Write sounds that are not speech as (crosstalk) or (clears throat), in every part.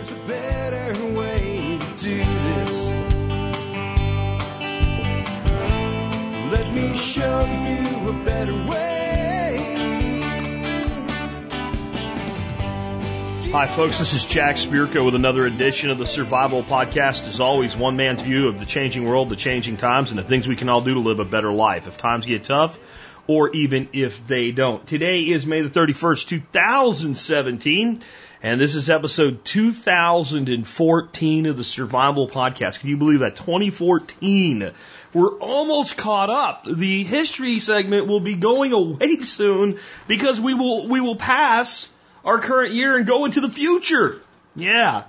There's a better way to do this. Let me show you a better way. Hi, folks. This is Jack Spirko with another edition of the Survival Podcast. As always, one man's view of the changing world, the changing times, and the things we can all do to live a better life if times get tough or even if they don't. Today is May the 31st, 2017, and this is episode 2014 of the Survival Podcast. Can you believe that? 2014. We're almost caught up. The history segment will be going away (laughs) soon because we will, we will pass our current year and go into the future. Yeah.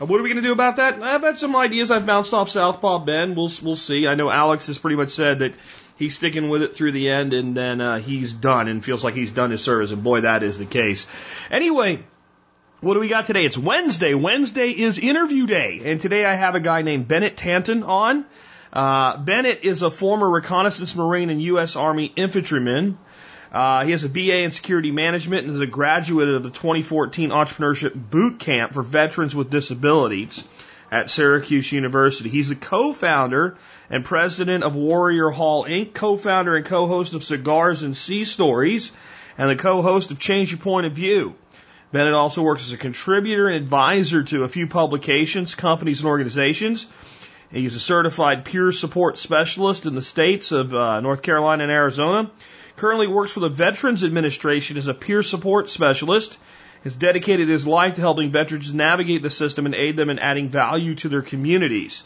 Uh, What are we going to do about that? I've had some ideas. I've bounced off Southpaw Ben. We'll we'll see. I know Alex has pretty much said that he's sticking with it through the end, and then uh, he's done and feels like he's done his service. And boy, that is the case. Anyway. What do we got today? It's Wednesday. Wednesday is interview day. And today I have a guy named Bennett Tanton on. Uh, Bennett is a former reconnaissance Marine and U.S. Army infantryman. Uh, he has a BA in security management and is a graduate of the 2014 Entrepreneurship Boot Camp for Veterans with Disabilities at Syracuse University. He's the co-founder and president of Warrior Hall Inc., co-founder and co-host of Cigars and Sea Stories, and the co-host of Change Your Point of View. Bennett also works as a contributor and advisor to a few publications, companies, and organizations. He's a certified peer support specialist in the states of uh, North Carolina and Arizona. Currently works for the Veterans Administration as a peer support specialist. Has dedicated his life to helping veterans navigate the system and aid them in adding value to their communities.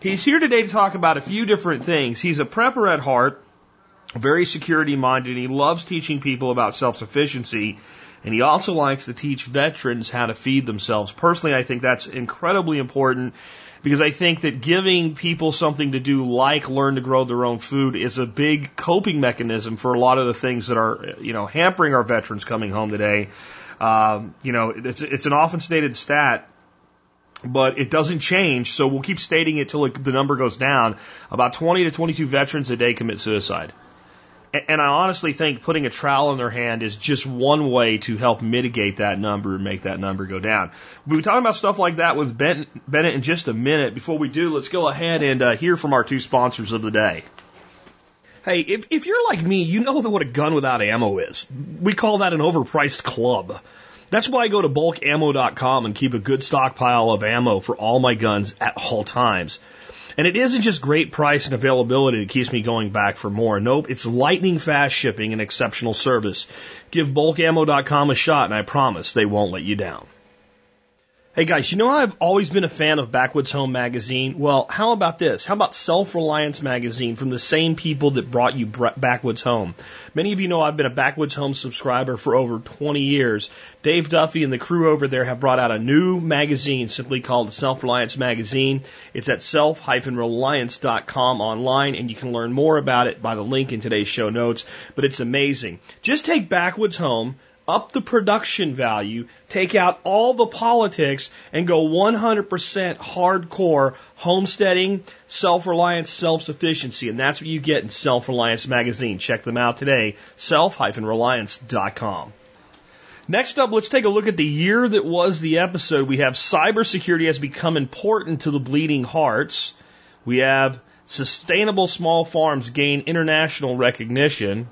He's here today to talk about a few different things. He's a prepper at heart, very security minded, and he loves teaching people about self sufficiency. And he also likes to teach veterans how to feed themselves. Personally, I think that's incredibly important because I think that giving people something to do, like learn to grow their own food, is a big coping mechanism for a lot of the things that are, you know, hampering our veterans coming home today. Um, you know, it's it's an often stated stat, but it doesn't change. So we'll keep stating it till the number goes down. About 20 to 22 veterans a day commit suicide. And I honestly think putting a trowel in their hand is just one way to help mitigate that number and make that number go down. We'll be talking about stuff like that with Ben- Bennett in just a minute. Before we do, let's go ahead and uh, hear from our two sponsors of the day. Hey, if, if you're like me, you know what a gun without ammo is. We call that an overpriced club. That's why I go to bulkammo.com and keep a good stockpile of ammo for all my guns at all times. And it isn't just great price and availability that keeps me going back for more. Nope, it's lightning fast shipping and exceptional service. Give bulkammo.com a shot and I promise they won't let you down. Hey guys, you know I've always been a fan of Backwoods Home Magazine? Well, how about this? How about Self Reliance Magazine from the same people that brought you Backwoods Home? Many of you know I've been a Backwoods Home subscriber for over 20 years. Dave Duffy and the crew over there have brought out a new magazine simply called Self Reliance Magazine. It's at self-reliance.com online and you can learn more about it by the link in today's show notes. But it's amazing. Just take Backwoods Home, up the production value, take out all the politics, and go 100% hardcore homesteading, self-reliance, self-sufficiency. And that's what you get in Self-Reliance Magazine. Check them out today, self-reliance.com. Next up, let's take a look at the year that was the episode. We have cybersecurity has become important to the bleeding hearts. We have sustainable small farms gain international recognition.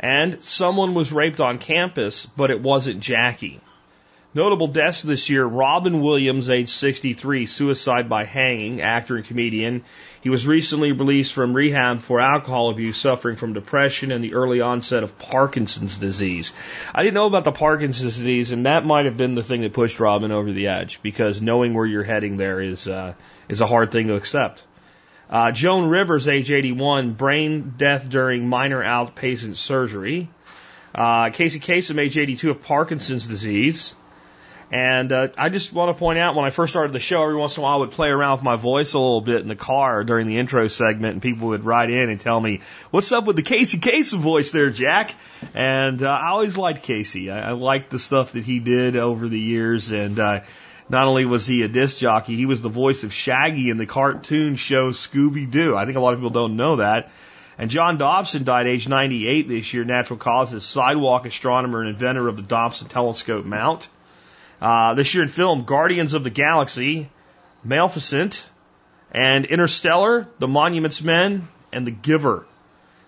And someone was raped on campus, but it wasn't Jackie. Notable deaths this year Robin Williams, age 63, suicide by hanging, actor and comedian. He was recently released from rehab for alcohol abuse, suffering from depression and the early onset of Parkinson's disease. I didn't know about the Parkinson's disease, and that might have been the thing that pushed Robin over the edge, because knowing where you're heading there is, uh, is a hard thing to accept. Uh, Joan Rivers, age 81, brain death during minor outpatient surgery. Uh, Casey Kasem, age 82, of Parkinson's disease. And uh, I just want to point out when I first started the show, every once in a while I would play around with my voice a little bit in the car during the intro segment, and people would write in and tell me, "What's up with the Casey Kasem voice there, Jack?" And uh, I always liked Casey. I, I liked the stuff that he did over the years, and uh, not only was he a disc jockey, he was the voice of Shaggy in the cartoon show Scooby Doo. I think a lot of people don't know that. And John Dobson died age 98 this year, natural causes, sidewalk astronomer and inventor of the Dobson telescope mount. Uh, this year in film, Guardians of the Galaxy, Maleficent, and Interstellar, The Monuments Men, and The Giver.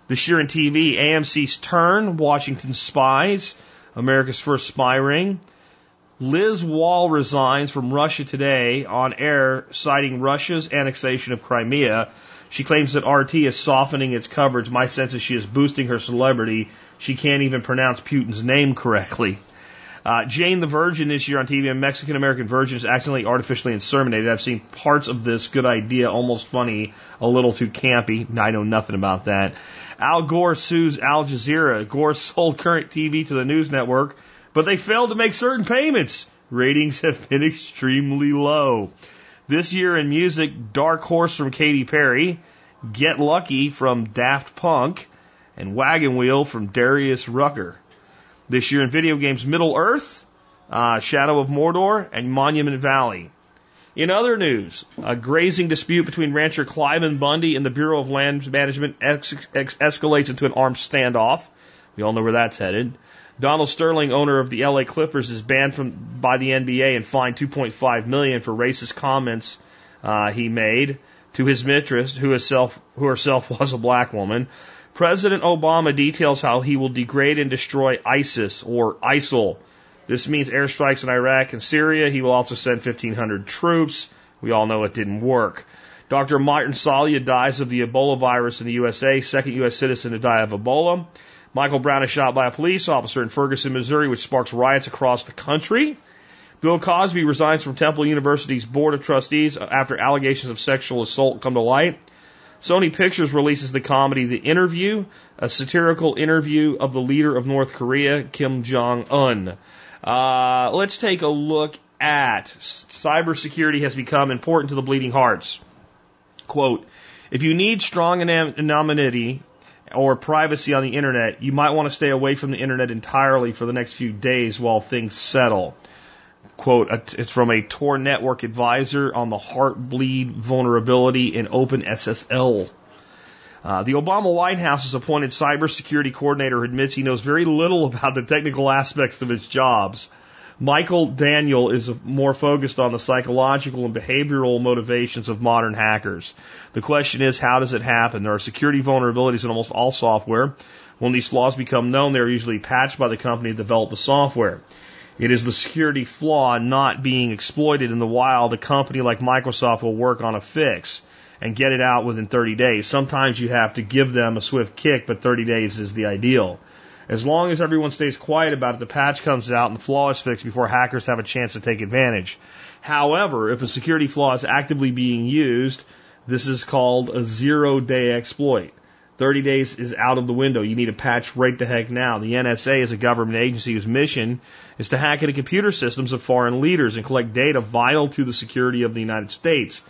This year in TV, AMC's Turn, Washington Spies, America's First Spy Ring. Liz Wahl resigns from Russia Today on air, citing Russia's annexation of Crimea. She claims that RT is softening its coverage. My sense is she is boosting her celebrity. She can't even pronounce Putin's name correctly. Uh, Jane the Virgin this year on TV, a Mexican American virgin is accidentally artificially inseminated. I've seen parts of this good idea, almost funny, a little too campy. I know nothing about that. Al Gore sues Al Jazeera. Gore (laughs) sold current TV to the news network, but they failed to make certain payments. Ratings have (laughs) been extremely low. This year in music, Dark Horse from Katy Perry, Get Lucky from Daft Punk, and Wagon Wheel from Darius Rucker. This year in video games, Middle Earth, uh, Shadow of Mordor, and Monument Valley. In other news, a grazing dispute between rancher Cliven Bundy and the Bureau of Land Management ex- ex- escalates into an armed standoff. We all know where that's headed. Donald Sterling, owner of the LA Clippers, is banned from by the NBA and fined 2.5 million for racist comments uh, he made to his mistress, who herself, who herself (laughs) was a black woman. President Obama details how he will degrade and destroy ISIS or ISIL. This means airstrikes in Iraq and Syria. He will also send 1,500 troops. We all know it didn't work. Dr. Martin Salia dies of the Ebola virus in the USA, second U.S. citizen to die of Ebola. Michael Brown is shot by a police officer in Ferguson, Missouri, which sparks riots across the country. Bill Cosby resigns from Temple University's Board of Trustees after allegations of sexual assault come to light. Sony Pictures releases the comedy The Interview, a satirical interview of the leader of North Korea, Kim Jong Un. Uh, let's take a look at cybersecurity has become important to the bleeding hearts. Quote, if you need strong anonymity or privacy on the internet, you might want to stay away from the internet entirely for the next few days while things settle quote, it's from a Tor network advisor on the Heartbleed vulnerability in OpenSSL. Uh, the Obama White House's appointed cybersecurity coordinator admits he knows very little (laughs) about the technical aspects of his jobs. Michael Daniel is more focused on the psychological and behavioral motivations of modern hackers. The question is, how does it happen? There are security vulnerabilities in almost all software. When these flaws become known, they are usually patched by the company that developed the software. It is the security flaw not being exploited in the wild. A company like Microsoft will work on a fix and get it out within 30 days. Sometimes you have to give them a swift kick, but 30 days is the ideal. As long as everyone stays quiet about it, the patch comes out and the flaw is fixed before hackers have a chance to take advantage. However, if a security flaw is actively being used, this is called a zero day exploit. 30 days is out of the window. You need a patch right the heck now. The NSA is a government agency whose mission is to hack into computer systems of foreign leaders and collect data vital to the security of the United States.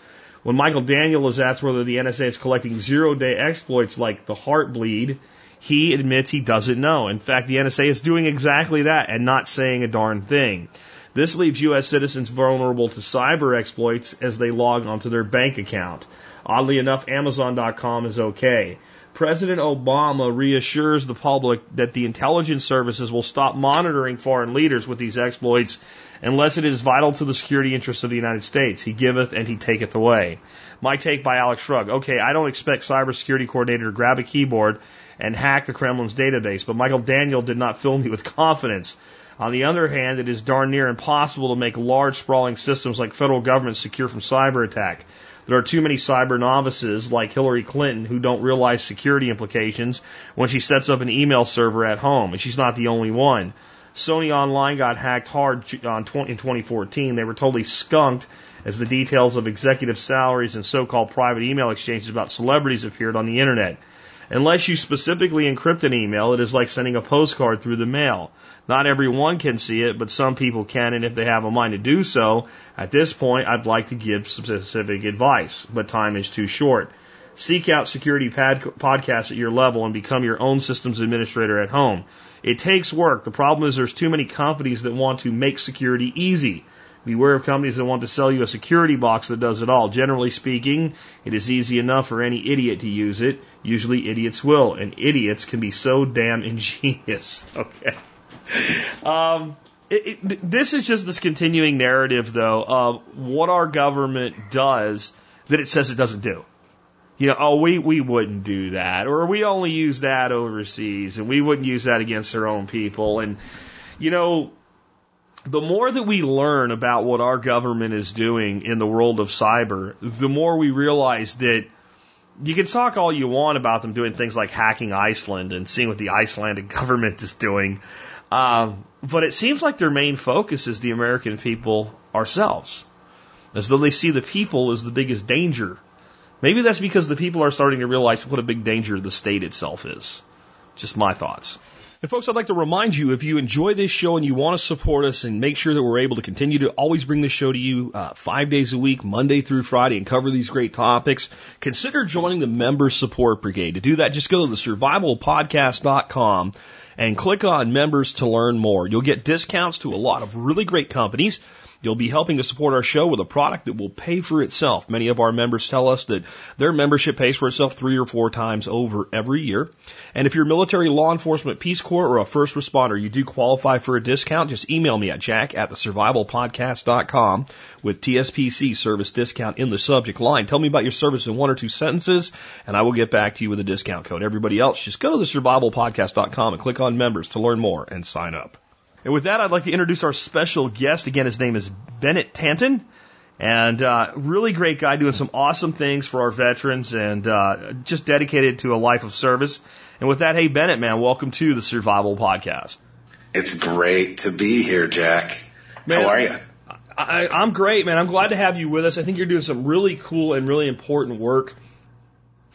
When Michael Daniel is asked whether the NSA is collecting zero day exploits like the Heartbleed, he admits he doesn't know. In fact, the NSA is doing exactly that and not saying a darn thing. This leaves U.S. citizens vulnerable to cyber exploits as they log onto their bank account. Oddly enough, Amazon.com is okay. President Obama reassures the public that the intelligence services will stop monitoring foreign leaders with these exploits unless it is vital to the security interests of the United States. He giveth and he taketh away. My take by Alex Shrugged. Okay, I don't expect cybersecurity coordinator to grab a keyboard and hack the Kremlin's database, but Michael Daniel did not fill me with confidence. On the other hand, it is darn near impossible to make large sprawling systems like federal government secure from cyber attack. There are too many cyber novices like Hillary Clinton who don't realize security implications when she sets up an email server at home, and she's not the only one. Sony Online got hacked hard uh, in 2014. They were totally skunked as the details of executive salaries and so-called private email exchanges about celebrities appeared on the internet. Unless you specifically encrypt an email, it is like sending a postcard through the mail. Not everyone can see it, but some people can, and if they have a mind to do so, at this point, I'd like to give specific advice, but time is too short. Seek out security pad- podcasts at your level and become your own systems administrator at home. It takes work. The problem is there's too many companies that want to make security easy. Beware of companies that want to sell you a security box that does it all. Generally speaking, it is easy enough for any idiot to use it. Usually idiots will, and idiots can be so damn (laughs) ingenious. Okay. Um, it, it, this is just this continuing narrative, though, of what our government does that it says it doesn't do. You know, oh, we, we wouldn't do that, or we only use that overseas, and we wouldn't use that against our own people. And, you know, the more that we learn about what our government is doing in the world of cyber, the more we realize that you can talk all you want about them doing things like hacking Iceland and seeing what the Icelandic (laughs) government is doing. Um, but it seems like their main focus is the American people ourselves, as though they see the people as the biggest danger. Maybe that's because the people are starting to realize what a big danger the state itself is. Just my thoughts. And folks, I'd like to remind you if you enjoy this show and you want to support us and make sure that we're able to continue to always bring this show to you uh, five days a week, Monday through Friday, and cover these great topics, consider joining the Member Support Brigade. To do that, just go to the survivalpodcast.com and click on members to learn more. You'll get discounts to a lot of really great companies. You'll be helping to support our show with a product that will pay for itself. Many of our members tell us that their membership pays for itself three or four times over every year. And if you're military, law enforcement, Peace Corps, or a first responder, you do qualify for a discount. Just email me at jack at the survivalpodcast.com with TSPC service discount in the subject line. Tell me about your service in one or two sentences, and I will get back to you with a discount code. Everybody else, just go to the survivalpodcast.com and click on members to learn more and sign up. And with that, I'd like to introduce our special guest. Again, his name is Bennett Tanton. And uh, really great guy doing some awesome things for our veterans and uh, just dedicated to a life of service. And with that, hey, Bennett, man, welcome to the Survival Podcast. It's great to be here, Jack. Man, How are you? I, I'm great, man. I'm glad to have you with us. I think you're doing some really cool and really important work.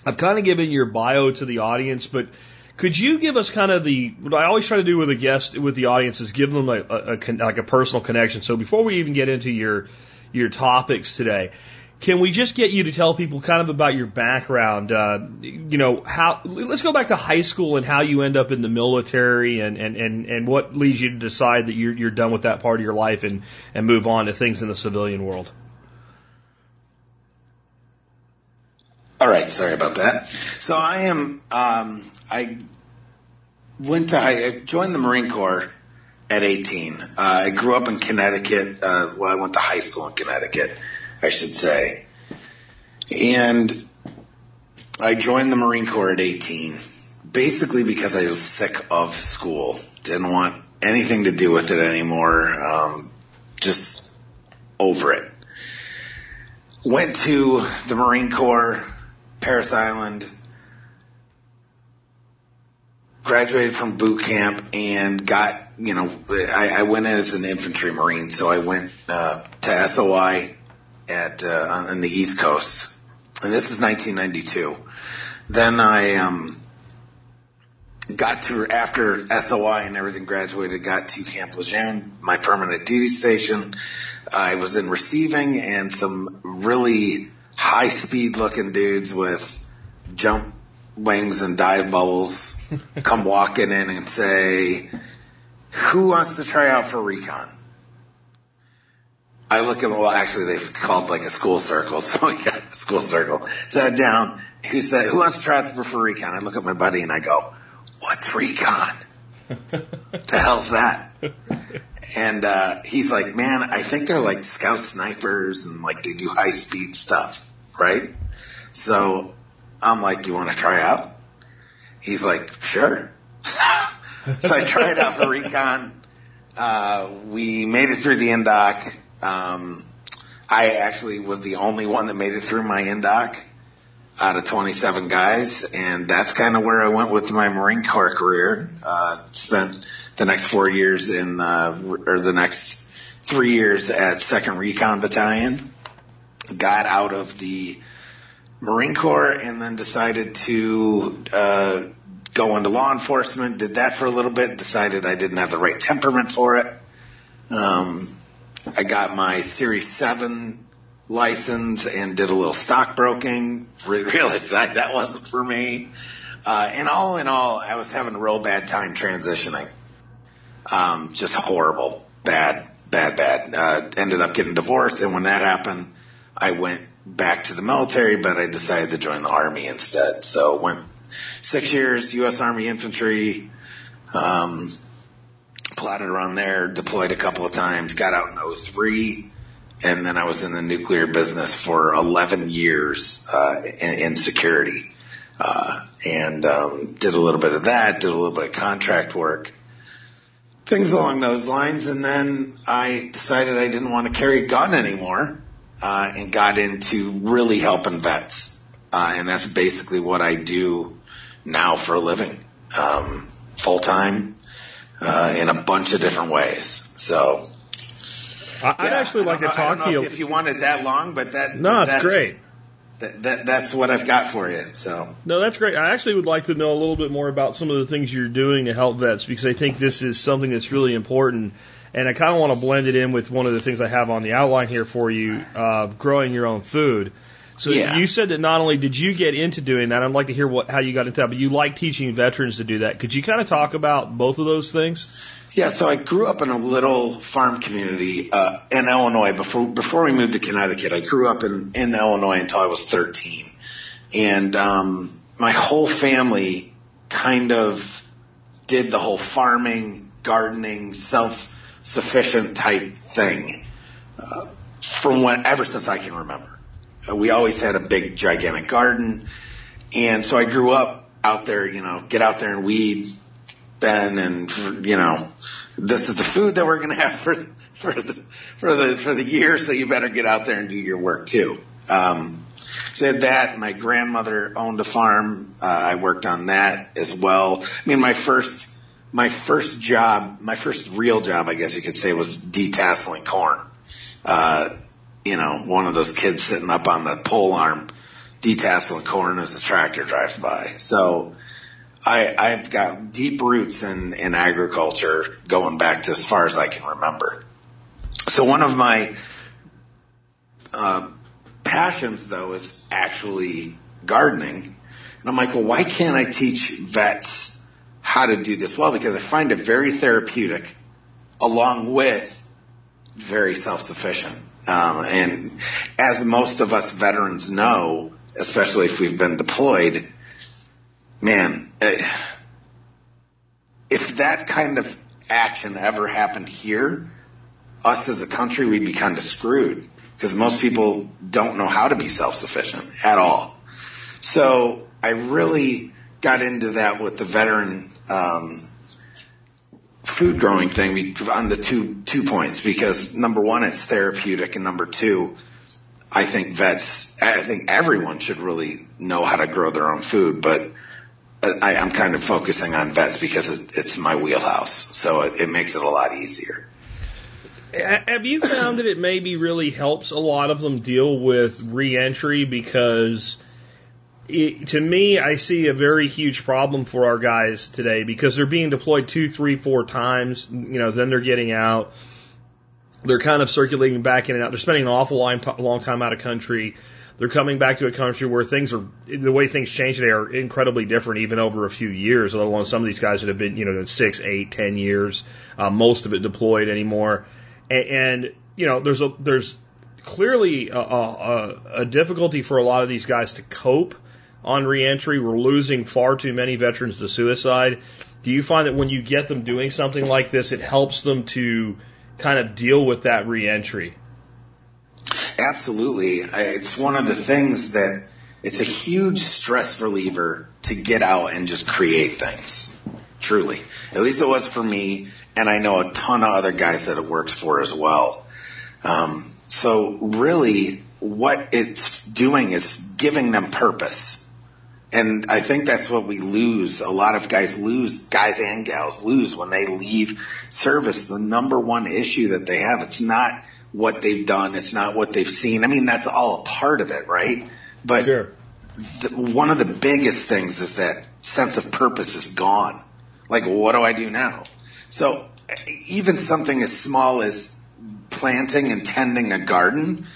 I've kind of given your bio to the audience, but could you give us kind of the what I always try to do with a guest with the audience is give them a, a, a like a personal connection. So before we even get into your your topics today, can we just get you to tell people kind of about your background? Uh, you know, how let's go back to high school and how you end up in the military and, and, and, and what leads you to decide that you're, you're done with that part of your life and, and move on to things in the civilian world. All right, sorry about that. So I am um, I went to I joined the Marine Corps at 18. Uh, I grew up in Connecticut. Uh, well, I went to high school in Connecticut, I should say, and I joined the Marine Corps at 18, basically because I was sick of school. Didn't want anything to do with it anymore. Um, just over it. Went to the Marine Corps, Parris Island, graduated from boot camp and got, you know, I, I went in as an infantry marine, so I went uh, to SOI at uh, on the East Coast, and this is 1992. Then I um, got to after SOI and everything graduated, got to Camp Lejeune, my permanent duty station. I was in receiving and some really high speed looking dudes with jump wings and dive bubbles come walking in and say, who wants to try out for recon? I look at well, actually they've called like a school circle, (laughs) so we got a school circle. Sat down. Who said, who wants to try out for recon? I look at my buddy and I go, what's recon? (laughs) the hell's that? And uh, he's like, man, I think they're like scout snipers and like they do high speed stuff, right? So I'm like, you want to try out? He's like, sure. (laughs) so I tried out for recon. Uh, we made it through the indoc. Um, I actually was the only one that made it through my indoc out of 27 guys, and that's kind of where I went with my Marine Corps career. Uh, spent the next four years in, uh, or the next three years at Second Recon Battalion. Got out of the Marine Corps and then decided to uh, go into law enforcement. Did that for a little bit. Decided I didn't have the right temperament for it. Um, I got my Series Seven license and did a little stockbroking. (laughs) Realized that that wasn't for me. Uh, and all in all, I was having a real bad time transitioning. Um, just horrible, bad, bad, bad. Uh, ended up getting divorced, and when that happened, I went back to the military, but I decided to join the army instead. So went six years U.S. Army infantry, um, plotted around there, deployed a couple of times, got out in 03, and then I was in the nuclear business for 11 years uh, in, in security. Uh, and um, did a little bit of that, did a little bit of contract work, things along those lines. And then I decided I didn't want to carry a gun anymore uh, and got into really helping vets. Uh, and that's basically what I do now for a living, um, full time, uh, in a bunch of different ways. So I'd yeah, actually like to know- talk to you. if, you wanted that long, but that No, it's that's, great. That, that that's what I've got for you. So No, that's great. I actually would like to know a little bit more about some of the things you're doing to help vets because I think this is something that's really important. And I kind of want to blend it in with one of the things I have on the outline here for you, uh, growing your own food. So Yeah. you said that not only did you get into doing that, I'd like to hear what how you got into that, but you like teaching veterans to do that. Could you kind of talk about both of those things? Yeah, so I grew up in a little farm community uh, in Illinois before before we moved to Connecticut. I grew up in in Illinois until I was 13, and um, my whole family kind of did the whole farming, gardening, self sufficient type thing uh, from when ever since I can remember. Uh, we always had a big gigantic garden, and so I grew up out there. You know, get out there and weed, then, and you know, this is the food that we're going to have for for the for the for the year. So you better get out there and do your work too. Um, so that. My grandmother owned a farm. Uh, I worked on that as well. I mean, my first my first job, my first real job, I guess you could say, was detasseling corn. Uh, you know, one of those kids sitting up on the pole arm detasseling corn as the tractor drives by. So I, I've got deep roots in, in agriculture going back to as far as I can remember. So one of my uh, passions, though, is actually gardening. And I'm like, well, why can't I teach vets how to do this well? Because I find it very therapeutic, along with very self-sufficient. Um, and as most of us veterans know, especially if we've been deployed, man, if that kind of action ever happened here, us as a country, we'd be kind of screwed because most people don't know how to be self-sufficient at all. So I really got into that with the veteran um, food growing thing on the two two points because number one, it's therapeutic, and number two, I think vets, I think everyone should really know how to grow their own food, but I, I'm kind of focusing on vets because it, it's my wheelhouse, so it, it makes it a lot easier. Have you found that it maybe really helps a lot of them deal with reentry because it, to me, I see a very huge problem for our guys today because they're being deployed two, three, four times. You know, then they're getting out. They're kind of circulating back in and out. They're spending an awful long time out of country. They're coming back to a country where things are the way things change today are incredibly different, even over a few years. Let alone some of these guys that have been, you know, six, eight, ten years, uh, most of it deployed anymore. And, and you know, there's a there's clearly a, a, a difficulty for a lot of these guys to cope on reentry. We're losing far too many veterans to suicide. Do you find that when you get them doing something like this, it helps them to kind of deal with that reentry? Absolutely. It's one of the things that it's a huge stress reliever to get out and just create things. Truly. At least it was for me, and I know a ton of other guys that it works for as well. Um, so really, what it's doing is giving them purpose. And I think that's what we lose. A lot of guys lose, guys and gals lose when they leave service. The number one issue that they have, it's not what they've done. It's not what they've seen. I mean, that's all a part of it, right? But Sure. the, one of the biggest things is that sense of purpose is gone. Like, what do I do now? So even something as small as planting and tending a garden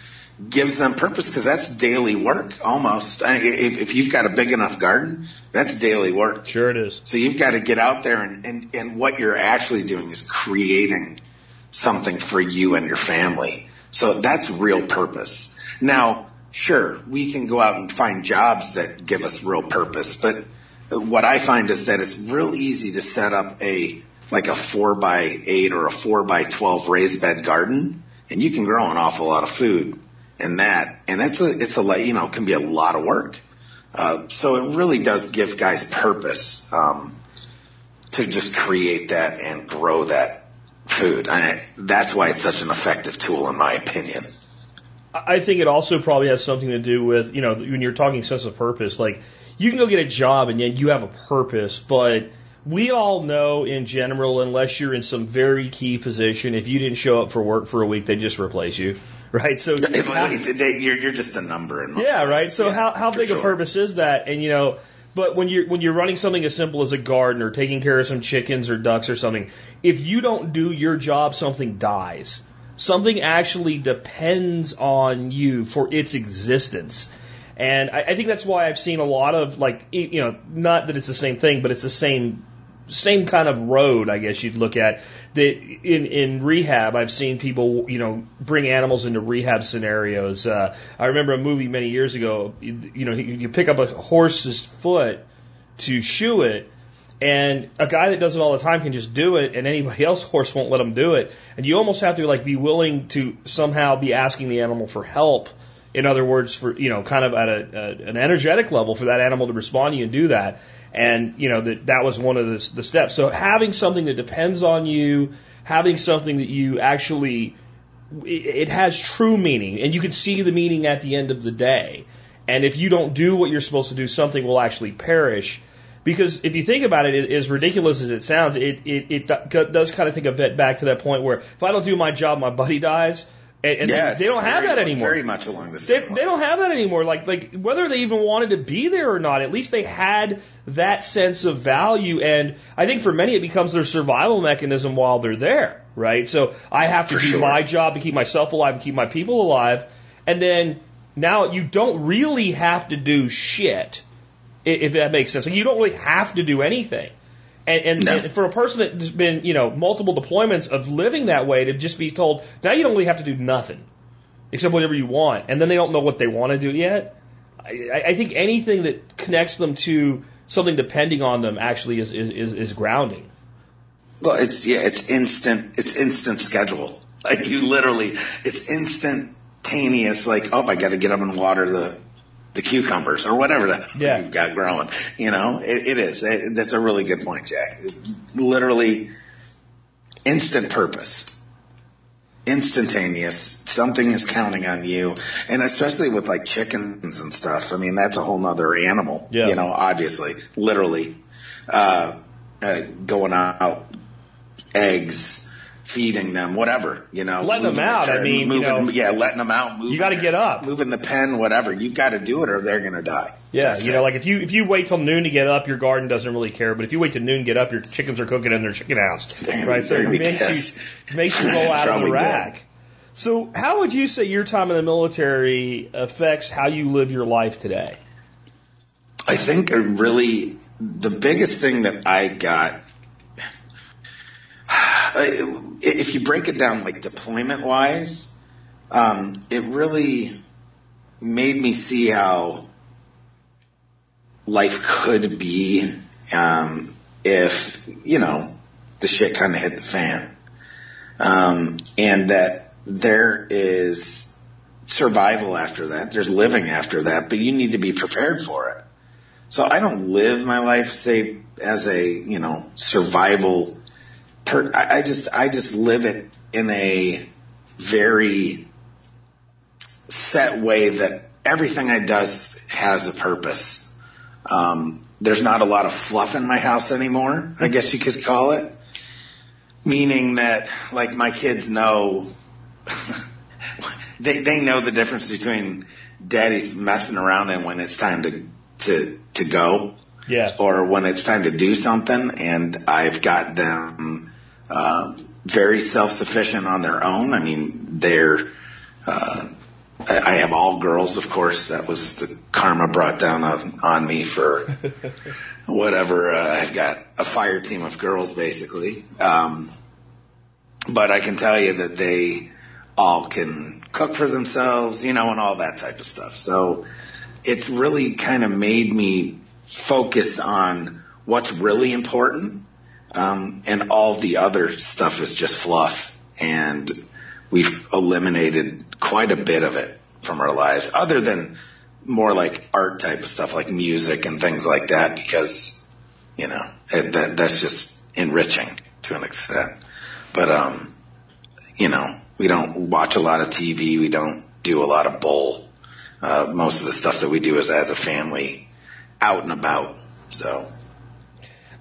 gives them purpose because that's daily work almost. I- If, if you've got a big enough garden, that's daily work. Sure it is. So you've got to get out there and, and, and what you're actually doing is creating something for you and your family. So that's real purpose. Now, sure, we can go out and find jobs that give us real purpose, but what I find is that it's real easy to set up a like a four by eight or a four by 12 raised bed garden and you can grow an awful lot of food in that. And it's a, it's a, you know, can be a lot of work. Uh, so it really does give guys purpose, um, to just create that and grow that food. I, that's why it's such an effective tool in my opinion. I think it also probably has something to do with, you know, when you're talking sense of purpose, like you can go get a job and yet you have a purpose, but we all know in general, unless you're in some very key position, if you didn't show up for work for a week, they just replace you. (laughs) Right. So you're, you're just a number. In yeah. Right. So yeah, how, how big sure. a purpose is that? And you know, but when you're when you're running something as simple as a garden or taking care of some chickens or ducks or something, if you don't do your job, something dies. Something actually depends on you for its existence. And I, I think that's why I've seen a lot of like you know not that it's the same thing, but it's the same same kind of road, I guess you'd look at. That in in rehab, I've seen people, you know, bring animals into rehab scenarios. Uh, I remember a movie many years ago. You, you know, you, you pick up a horse's foot to shoe it, and a guy that does it all the time can just do it, and anybody (laughs) else horse won't let him do it. And you almost have to like be willing to somehow be asking the animal for help. In other words, for you know, kind of at a, a an energetic level for that animal to respond to you and do that. And, you know, that, that was one of the, the steps. So having something that depends on you, having something that you actually, it, has true meaning and you can see the meaning at the end of the day. And if you don't do what you're supposed to do, something will actually perish. Because if you think about it, it as ridiculous as it sounds, it, it, it does kind of take a vet back to that point where if I don't do my job, my buddy dies. And, and they, they don't have that anymore. Very much along the same. They, they, don't have that anymore. Like like whether they even wanted to be there or not, at least they had that sense of value. And I think for many it becomes their survival mechanism while they're there, right? So I have to for do sure. my job to keep myself alive and keep my people alive, and then now you don't really have to do shit, if that makes sense. Like you don't really have to do anything. And, and, no. and, for a person that's been, you know, multiple deployments of living that way to just be told, now you don't really have to do nothing except whatever you want, and then they don't know what they want to do yet. I, I think anything that connects them to something depending on them actually is, is, is grounding. Well, it's, yeah, it's instant, it's instant schedule. Like you literally, it's instantaneous, like, oh, I got to get up and water the, the cucumbers or whatever that yeah. you've got growing. You know, it, it is. It, that's a really good point, Jack. It, literally instant purpose, instantaneous. Something is counting on you, and especially with like chickens and stuff. I mean, that's a whole nother animal. Yeah. You know, obviously, literally, uh, uh, going out, eggs feeding them, whatever, you know. Letting them out. I mean, moving, you know, yeah, letting them out. Moving you got to get up. Moving the pen, whatever. You've got to do it, or they're going to die. Yeah, That's you it. know, like if you if you wait till noon to get up, your garden doesn't really care. But if you wait till noon to get up, your chickens are cooking in their chicken house, (laughs) They're- right? So it makes pissed. you makes you roll out of the rack. So, how would you say your time in the military affects how you live your life today? I think it really the biggest thing that I got. If you break it down like deployment wise, um, it really made me see how life could be um, if you know the shit kind of hit the fan, um, and that there is survival after that. There's living after that, but you need to be prepared for it. So I don't live my life say as a you know survival. Per, I, just I just live it in a very set way that everything I does has a purpose. Um, there's not a lot of fluff in my house anymore. I guess you could call it, meaning that like my kids know (laughs) they they know the difference between daddy's messing around and when it's time to to to go Yeah. or when it's time to do something and I've got them um, very self-sufficient on their own. I mean, they're uh, I I have all girls, of course. That was the karma brought down on, on me for (laughs) whatever. Uh, I've got a fire team of girls, basically. Um, but I can tell you that they all can cook for themselves, you know, and all that type of stuff. So it's really kind of made me focus on what's really important Um, and all the other stuff is just fluff. And we've eliminated quite a bit of it from our lives other than more like art type of stuff like music and things like that because, you know, it, that, that's just enriching to an extent. But, um, you know, we don't watch a lot of TV. We don't do a lot of bowl. Uh, most of the stuff that we do is as a family out and about. So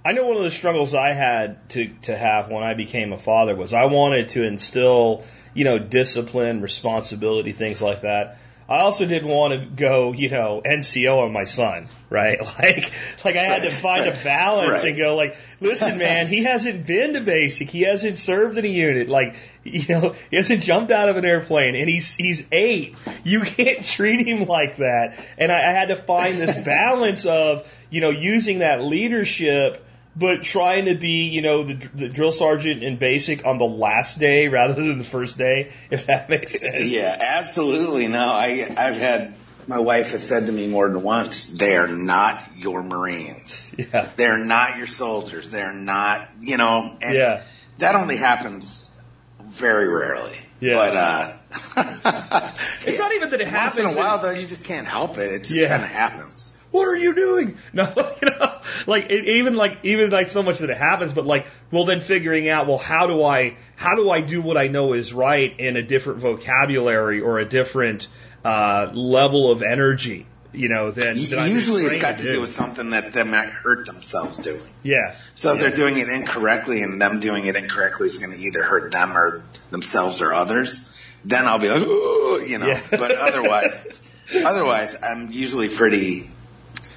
I know one of the struggles I had to, to have when I became a father was I wanted to instill, you know, discipline, responsibility, things like that. I also didn't want to go, you know, NCO on my son, right? (laughs) Like, like I had to find a balance Right. and go like, listen, man, he hasn't been to basic. He hasn't served in a unit. Like, you know, he hasn't jumped out of an airplane and he's, he's eight. You can't (laughs) treat him like that. And I, I had to find this balance of, you know, using that leadership but trying to be, you know, the, the drill sergeant in basic on the last day rather than the first day, if that makes sense. yeah, absolutely. No, I, I've had, my wife has said to me more than once, they are not your Marines. Yeah. They're not your soldiers. They're not, you know, and Yeah. that only happens very rarely. Yeah. But, uh, It's not even that it (laughs) once happens. in a while though, you just can't help it. It just Yeah. kind of happens. What are you doing? (laughs) No, you know, like it, even like even like so much that it happens, but like well then figuring out well how do I how do I do what I know is right in a different vocabulary or a different uh, level of energy, you know, than, than I've been Usually it's got to do. do with something that they might hurt themselves doing. yeah. So if Yeah. they're doing it incorrectly and them doing it incorrectly is going to either hurt them or themselves or others, then I'll be like, Ooh, you know. Yeah. But otherwise, otherwise, I'm usually pretty,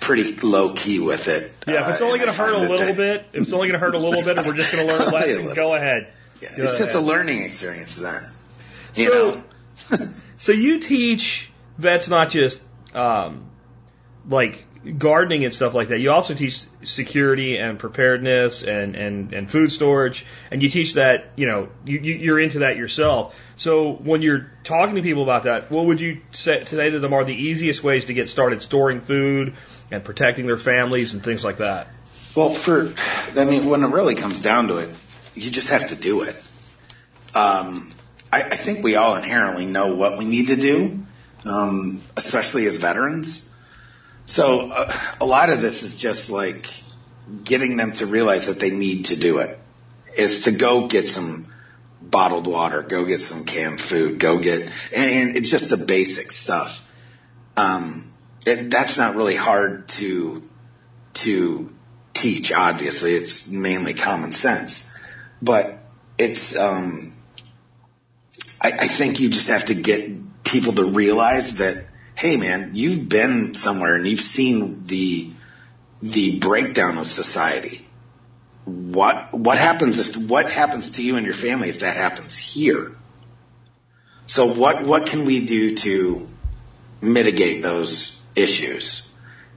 pretty low key with it. Yeah, if it's Uh, only and going to hurt a find that little bit, if it's only going to hurt a little bit, and we're just going to learn (laughs) a lesson, go ahead. Yeah, Go it's just a learning experience then. You So- know. (laughs) So you teach vets not just um, like gardening and stuff like that. You also teach security and preparedness and, and, and food storage, and you teach that. You know, you, you- you're into that yourself. So when you're talking to people about that, what would you say say to them are the easiest ways to get started storing food and protecting their families and things like that? Well, for I mean, when it really comes down to it, you just have to do it. Um, I, I think we all inherently know what we need to do, um, especially as veterans. So uh, a lot of this is just like getting them to realize that they need to do it. Is to go get some bottled water, go get some canned food, go get, and, and it's just the basic stuff. Um, it, that's not really hard to to teach. Obviously, it's mainly common sense, but it's. Um, I, I think you just have to get people to realize that, hey, man, you've been somewhere and you've seen the the breakdown of society. What what happens if what happens to you and your family if that happens here? So what what can we do to mitigate those issues?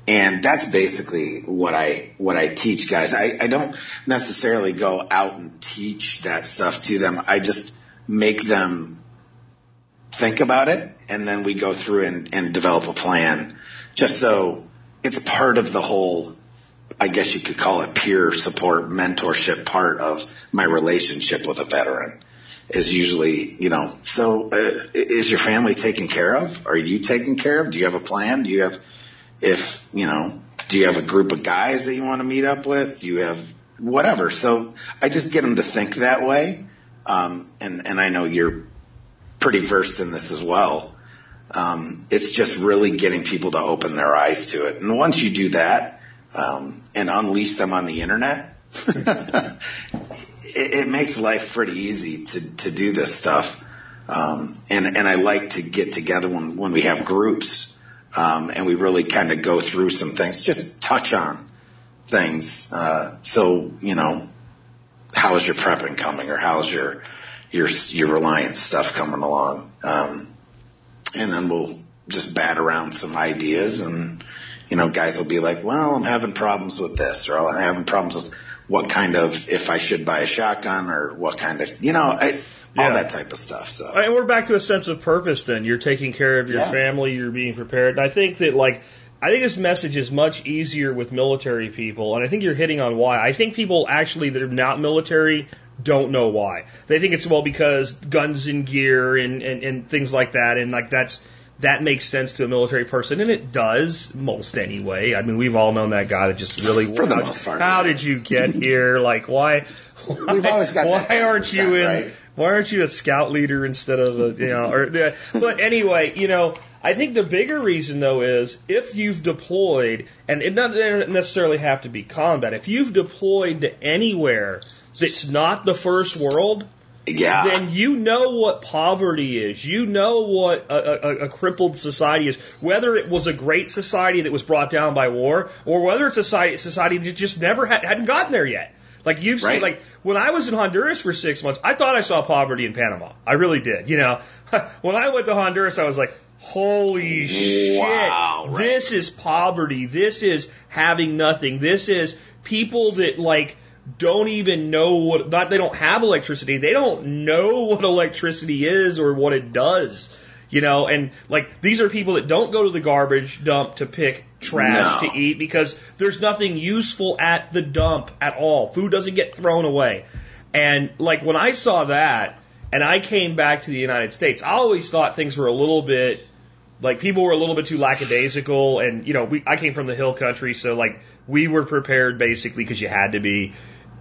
And that's basically what I what I teach guys. I, I don't necessarily go out and teach that stuff to them. I just make them think about it and then we go through and, and develop a plan just so it's part of the whole I guess you could call it peer support mentorship part of my relationship with a veteran is usually, you know, so uh, is your family taken care of? Are you taken care of? Do you have a plan? Do you have, if, you know, do you have a group of guys that you want to meet up with? Do you have whatever? So I just get them to think that way. Um, and, and I know you're pretty versed in this as well. Um, it's just really getting people to open their eyes to it. And once you do that, um, and unleash them on the internet, (laughs) (laughs) it, it makes life pretty easy to, to do this stuff. Um, and, and I like to get together when, when we have groups, um, and we really kind of go through some things, just touch on things. Uh, so, you know, how is your prepping coming or how's your, your, your reliance stuff coming along? Um, and then we'll just bat around some ideas and, you know, guys will be like, well, I'm having problems with this or I'm having problems with what kind of, if I should buy a shotgun or what kind of, you know, I, Yeah. all that type of stuff. So And we're back to a sense of purpose then. You're taking care of your Yeah. family, you're being prepared. And I think that like, I think this message is much easier with military people, and I think you're hitting on why. I think people actually that are not military don't know why. They think it's well because guns and gear and, and, and things like that, and like that's that makes sense to a military person, and it does most anyway. I mean, we've all known that guy that just really For the how- most part. How did you get (laughs) here? Like why? We've always got Why aren't you in? right? Why aren't you a scout leader instead of a you know? Or but anyway, you know, I think the bigger reason though is if you've deployed, and it doesn't necessarily have to be combat. If you've deployed to anywhere that's not the first world, Yeah. then you know what poverty is. You know what a, a, a crippled society is. Whether it was a great society that was brought down by war, or whether it's a society, society that just never had, hadn't gotten there yet. Like you've seen, like when I was in Honduras for six months, I thought I saw poverty in Panama. I really did. You know, (laughs) when I went to Honduras, I was like, holy shit, Wow, right. this is poverty. This is having nothing. This is people that like don't even know what not they don't have electricity. They don't know what electricity is or what it does. You know, and like these are people that don't go to the garbage dump to pick trash No. to eat because there's nothing useful at the dump at all. Food doesn't get thrown away. And like when I saw that and I came back to the United States, I always thought things were a little bit like people were a little bit too lackadaisical and you know we I came from the hill country so like we were prepared basically because you had to be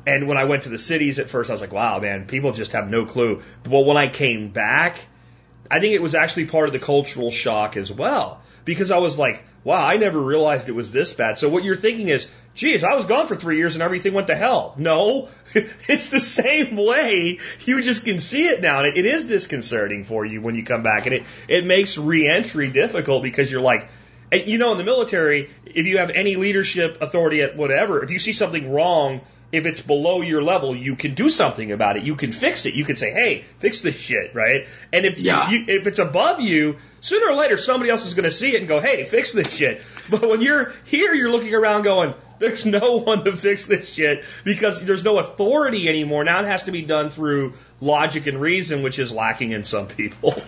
and when I went to the cities at first I was like wow man people just have no clue. But when I came back I think it was actually part of the cultural shock as well. Because I was like wow I never realized it was this bad. So what you're thinking is geez I was gone for 3 years and everything went to hell. No (laughs) it's the same way. You just can see it now and it, it is disconcerting for you when you come back. And it it makes reentry difficult because you're like and you know in the military if you have any leadership authority at whatever if you see something wrong if it's below your level you can do something about it. You can fix it. You can say hey fix this shit right? And if Yeah. you, if it's above you sooner or later somebody else is going to see it and go hey fix this shit. But when you're here you're looking around going there's no (laughs) one to fix this shit because there's no authority anymore. Now it has to be done through logic and reason which is lacking in some people. (laughs)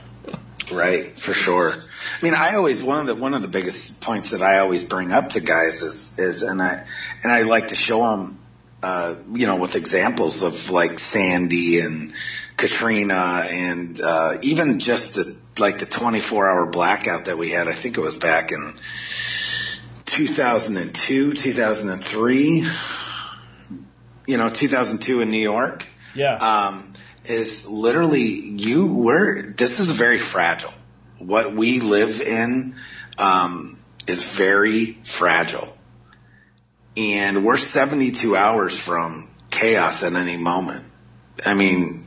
Right, for sure. I mean, I always one of the one of the biggest points that I always bring up to guys is is and I and I like to show them, uh, you know, with examples of like Sandy and Katrina and uh, even just the like the 24 hour blackout that we had. I think it was back in 2002, 2003. You know, 2002 in New York yeah um, is literally you we're this is very fragile. What we live in um, is very fragile, and we're 72 hours from chaos at any moment. I mean,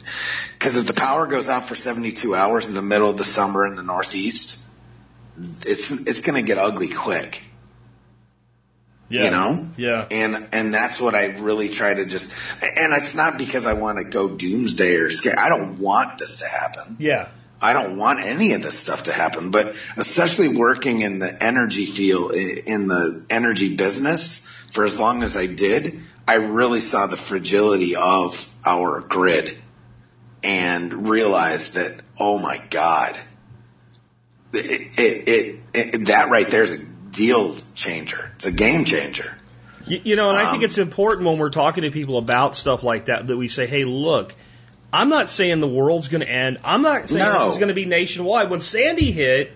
because if the power goes out for 72 hours in the middle of the summer in the Northeast, it's it's going to get ugly quick. yeah You know? yeah and and that's what I really try to just and it's not because I want to go doomsday or scare I don't want this to happen yeah I don't want any of this stuff to happen but especially working in the energy field in the energy business for as long as I did I really saw the fragility of our grid and realized that oh my god it, it, it, that right there is a deal changer it's a game changer You, you know, and I think Um, it's important when we're talking to people about stuff like that that we say, hey, look, I'm not saying the world's going to end. I'm not saying No. this is going to be nationwide. When Sandy hit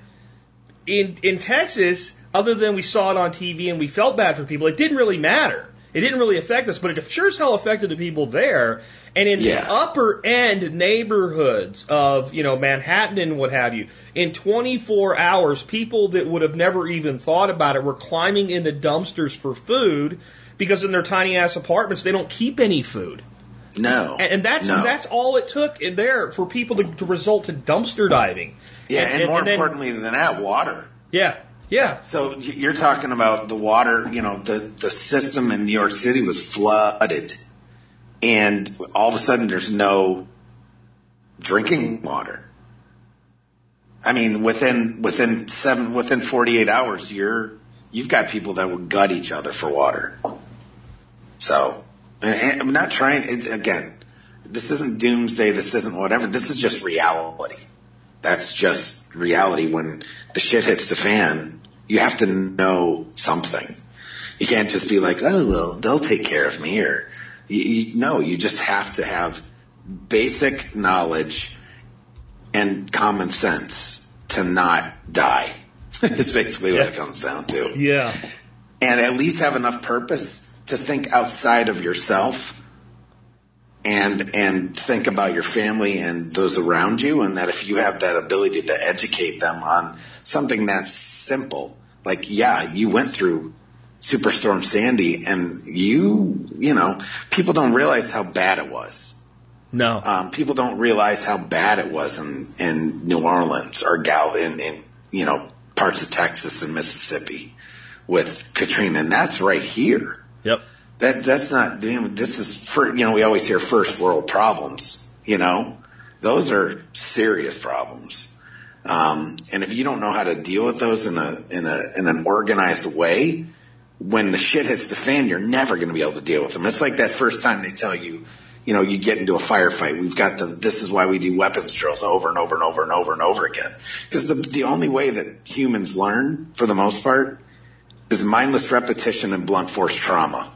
in in Texas, other than we saw it on TV and we felt bad for people, it didn't really matter. It didn't really affect us, but it sure as hell affected the people there. And in Yeah. the upper end neighborhoods of, you know, Manhattan and what have you, in 24 hours, people that would have never even thought about it were climbing into dumpsters for food because in their tiny ass apartments, they don't keep any food. no And, and that's, no. that's all it took in there for people to, to result to dumpster diving. Yeah, and, more then- importantly than that, water. yeah, yeah, So you're talking about the water, you know, the, the system in New York City was flooded. And all of a sudden there's no drinking water. I mean, within, within seven, within 48 hours, you're, you've got people that will gut each other for water. So, I'm not trying, again, this isn't doomsday, this isn't whatever, this is just reality. That's just reality. When the shit hits the fan, You have to know something. You can't just be like, oh well, they'll take care of me, or you, you, no, you just have to have basic knowledge and common sense to not die. (laughs) is basically what it comes down to. Yeah. And at least have enough purpose to think outside of yourself and and think about your family and those around you and that if you have that ability to educate them on something that's simple like yeah you went through superstorm sandy and you you know people don't realize how bad it was No. um, people don't realize how bad it was in in new orleans or gal in, in you know parts of texas and mississippi with katrina and that's right here Yep. that that's not. This is for you know we always hear first world problems. You know, those are serious problems. Um, and if you don't know how to deal with those in a in a in an organized way, when the shit hits the fan, you're never going to be able to deal with them. It's like that first time they tell you, you know, you get into a firefight. We've got the this is why we do weapons drills over and over and over and over and over again. Because the the only way that humans learn, for the most part, is mindless repetition and blunt force trauma.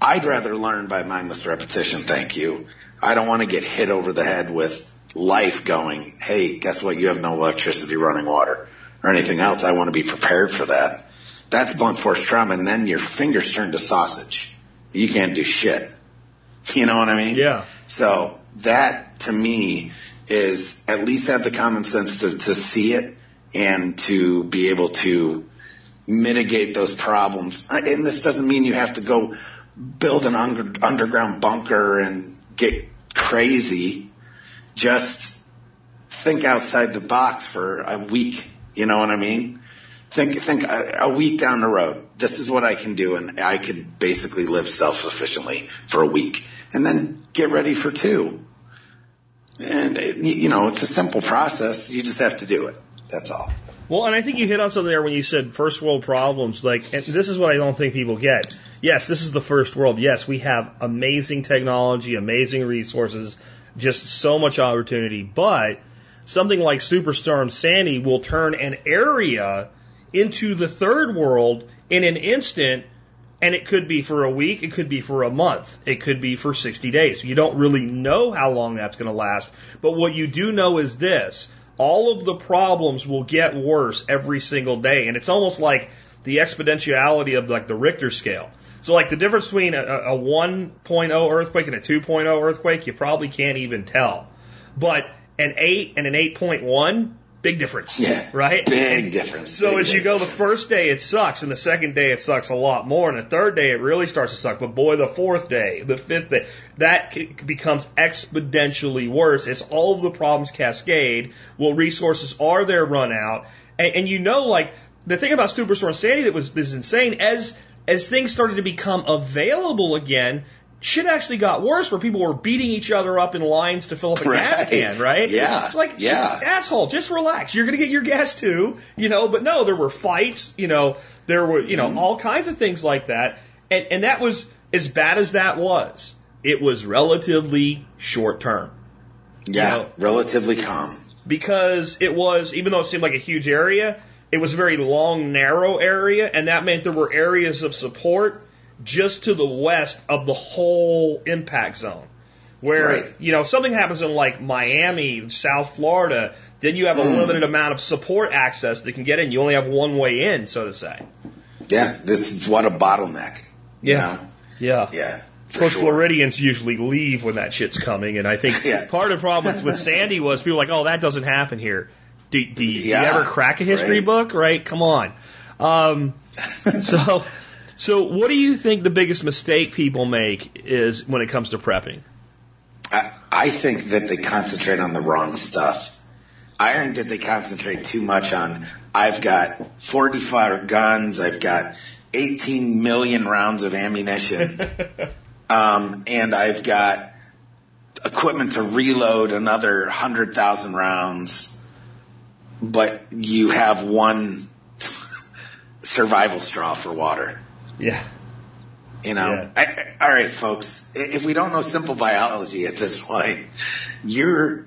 I'd rather learn by mindless repetition, thank you. I don't want to get hit over the head with life going, hey, guess what? You have no electricity, running water, or anything else. I want to be prepared for that. That's blunt force trauma, and then your fingers turn to sausage. You can't do shit. (laughs) You know what I mean? Yeah. So that to me is at least have the common sense to, to see it and to be able to mitigate those problems. Uh, And this doesn't mean you have to go build an under, underground bunker and get crazy. Just think outside the box for a week. You know what I mean? Think, think a, a week down the road. This is what I can do, and I could basically live self-sufficiently for a week, and then get ready for two. And it, you know, it's a simple process. You just have to do it. That's all. Well, and I think you hit on something there when you said first world problems. Like, and this is what I don't think people get. Yes, this is the first world. Yes, we have amazing technology, amazing resources, just so much opportunity. But something like Superstorm Sandy will turn an area into the third world in an instant. And it could be for a week, it could be for a month, it could be for 60 days. You don't really know how long that's going to last. But what you do know is this all of the problems will get worse every single day. And it's almost like the exponentiality of like the Richter scale. So like the difference between a, a 1.0 earthquake and a 2.0 earthquake, you probably can't even tell. But an 8 and an 8.1, big difference. Yeah. Right? Big difference. So Big as you go, the first day it sucks, and the second day it sucks a lot more, and the third day it really starts to suck. But boy, the fourth day, the fifth day, that c- becomes exponentially worse as all of the problems cascade. Well, resources are there run out, and, and you know, like the thing about Superstorm Sandy that was is insane as as things started to become available again. Shit actually got worse where people were beating each other up in lines to fill up a gas can, right? Yeah. It's like, Yeah. asshole, just relax. You're going to get your gas too, you know. But no, there were fights, you know. There were, you know, mm-hmm. all kinds of things like that, and and that was as bad as that was. It was relatively short term Yeah, you know- relatively calm. because it was, even though it seemed like a huge area, it was a very long, narrow area, and that meant there were areas of support just to the west of the whole impact zone. Where, Right. you know, if something happens in like Miami, South Florida, then you have a mm. limited amount of support access that can get in. You only have one way in, so to say. Yeah, this is what a bottleneck. Yeah. know? Yeah. Yeah. Of course, sure. Floridians usually leave when that shit's coming, and I think (laughs) Yeah. part of the problem with, (laughs) with Sandy was people were like, oh, that doesn't happen here. Do, do, you- do you ever crack a history right. book? Right? Come on. Um, (laughs) so, so what do you think the biggest mistake people make is when it comes to prepping? I, I think that they concentrate on the wrong stuff. I think that they concentrate too much on I've got 45 guns, I've got 18 million rounds of ammunition, (laughs) um, and I've got equipment to reload another 100,000 rounds, but you have one survival straw for water. Yeah. You know, Yeah. I, all right, folks. If we don't know simple biology at this point, you're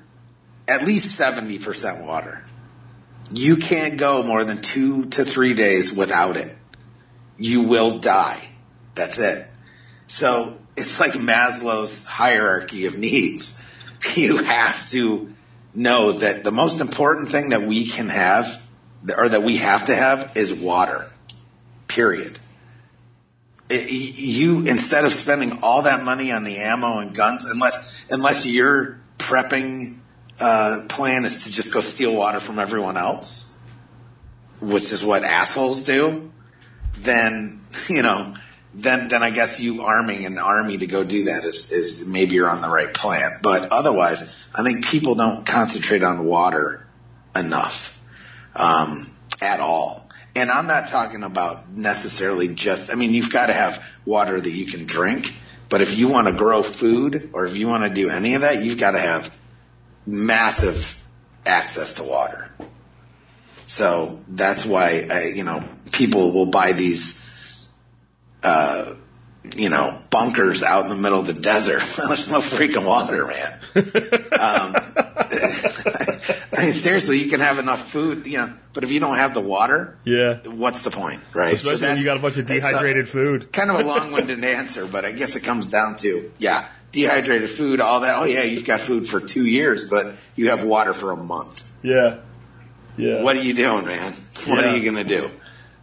at least seventy percent water. You can't go more than two to three days without it. You will die. That's it. So it's like Maslow's hierarchy of needs. (laughs) You have to know that the most important thing that we can have or that we have to have is water. Period. It, you instead of spending all that money on the ammo and guns, unless unless your prepping uh, plan is to just go steal water from everyone else, which is what assholes do, then (laughs) you know, then then I guess you arming an army to go do that is is maybe you're on the right plan. But otherwise, I think people don't concentrate on water enough um, at all. And I'm not talking about necessarily just. I mean, you've got to have water that you can drink. But if you want to grow food or if you want to do any of that, you've got to have massive access to water. So that's why I, you know people will buy these, uh, you know, bunkers out in the middle of the desert. (laughs) There's no freaking water, man. um, (laughs) I mean, seriously, you can have enough food, you know, but if you don't have the water, yeah, what's the point, right? Especially so when you got a bunch of dehydrated a, food. Kind of a (laughs) long-winded answer, but I guess it comes down to, yeah, dehydrated food, all that. Oh yeah, you've got food for two years, but you have water for a month. Yeah. Yeah. What are you doing, man? What yeah. are you gonna do?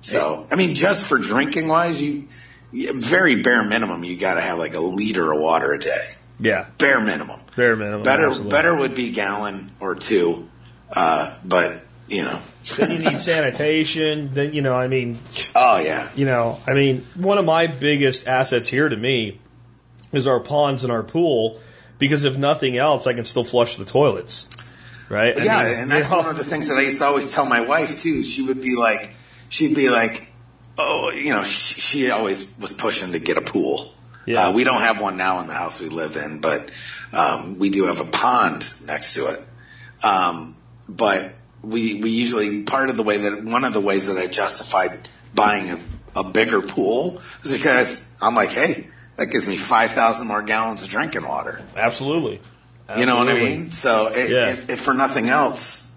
So, I mean, just for drinking wise, you, very bare minimum, you got to have like a liter of water a day. Yeah. Bare minimum. Bare minimum. Better, absolutely. better would be gallon or two. Uh, but you know. then you need sanitation. Then you know, I mean. Oh yeah. You know, I mean, one of my biggest assets here to me is our ponds and our pool, because if nothing else, I can still flush the toilets. Right. yeah, I mean, and that's you know, one of the things that I used to always tell my wife too. She would be like, she'd be like, oh, you know, she, she always was pushing to get a pool. Yeah. Uh, we don't have one now in the house we live in, but um, we do have a pond next to it. Um, but we we usually part of the way that one of the ways that I justified buying a, a bigger pool is because I'm like, hey, that gives me five thousand more gallons of drinking water. Absolutely. Absolutely. You know what I mean? So it, yeah. if, if for nothing else,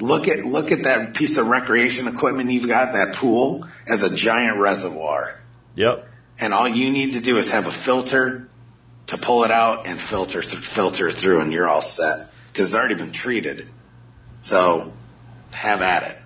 look at look at that piece of recreation equipment you've got, that pool, as a giant reservoir. Yep. And all you need to do is have a filter to pull it out and filter th- filter through, and you're all set because it's already been treated. So have at it.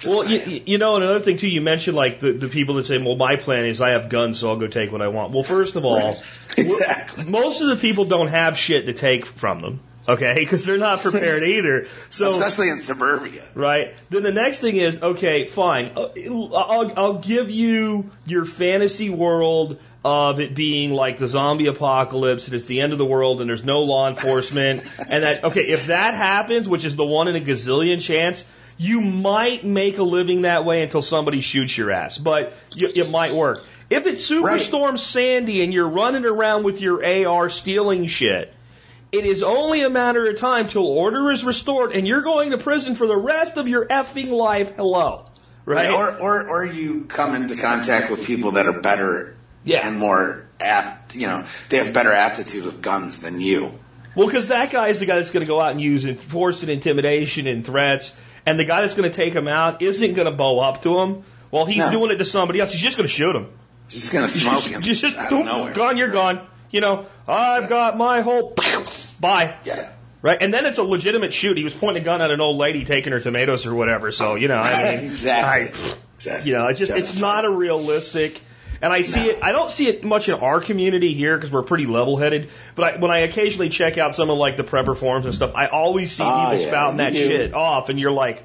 Just well, you, you, know, another thing too, you mentioned like the, the people that say, well, my plan is I have guns, so I'll go take what I want. Well, first of all, right. (laughs) exactly. most of the people don't have shit to take from them. (laughs) Okay, because they're not prepared either. So especially in suburbia, right? Then the next thing is, okay, fine. Uh, I'll, I'll give you your fantasy world of it being like the zombie apocalypse and it's the end of the world and there's no law enforcement (laughs) and that okay, if that happens, which is the one in a gazillion chance, you might make a living that way until somebody shoots your ass, but you, it might work. If it's Superstorm right. Sandy and you're running around with your AR stealing shit it is only a matter of time till order is restored and you're going to prison for the rest of your effing life. Hello. Right? Or, or, or you come into contact with people that are better yeah. and more apt, you know, they have better aptitude with guns than you. Well, because that guy is the guy that's going to go out and use force and intimidation and threats, and the guy that's going to take him out isn't going to bow up to him while he's no. doing it to somebody else. He's just going to shoot him. He's just going to smoke (laughs) him. Just, just gone, you're gone. You know, I've got my whole (coughs) bye. Yeah. Right, and then it's a legitimate shoot. He was pointing a gun at an old lady taking her tomatoes or whatever. So you know, I (laughs) mean, exactly. I, exactly. You know, it just it's not a realistic. And I see no. it. I don't see it much in our community here because we're pretty level-headed. But I, when I occasionally check out some of like the prepper forums and stuff, I always see oh, people yeah, spouting that do. shit off, and you're like,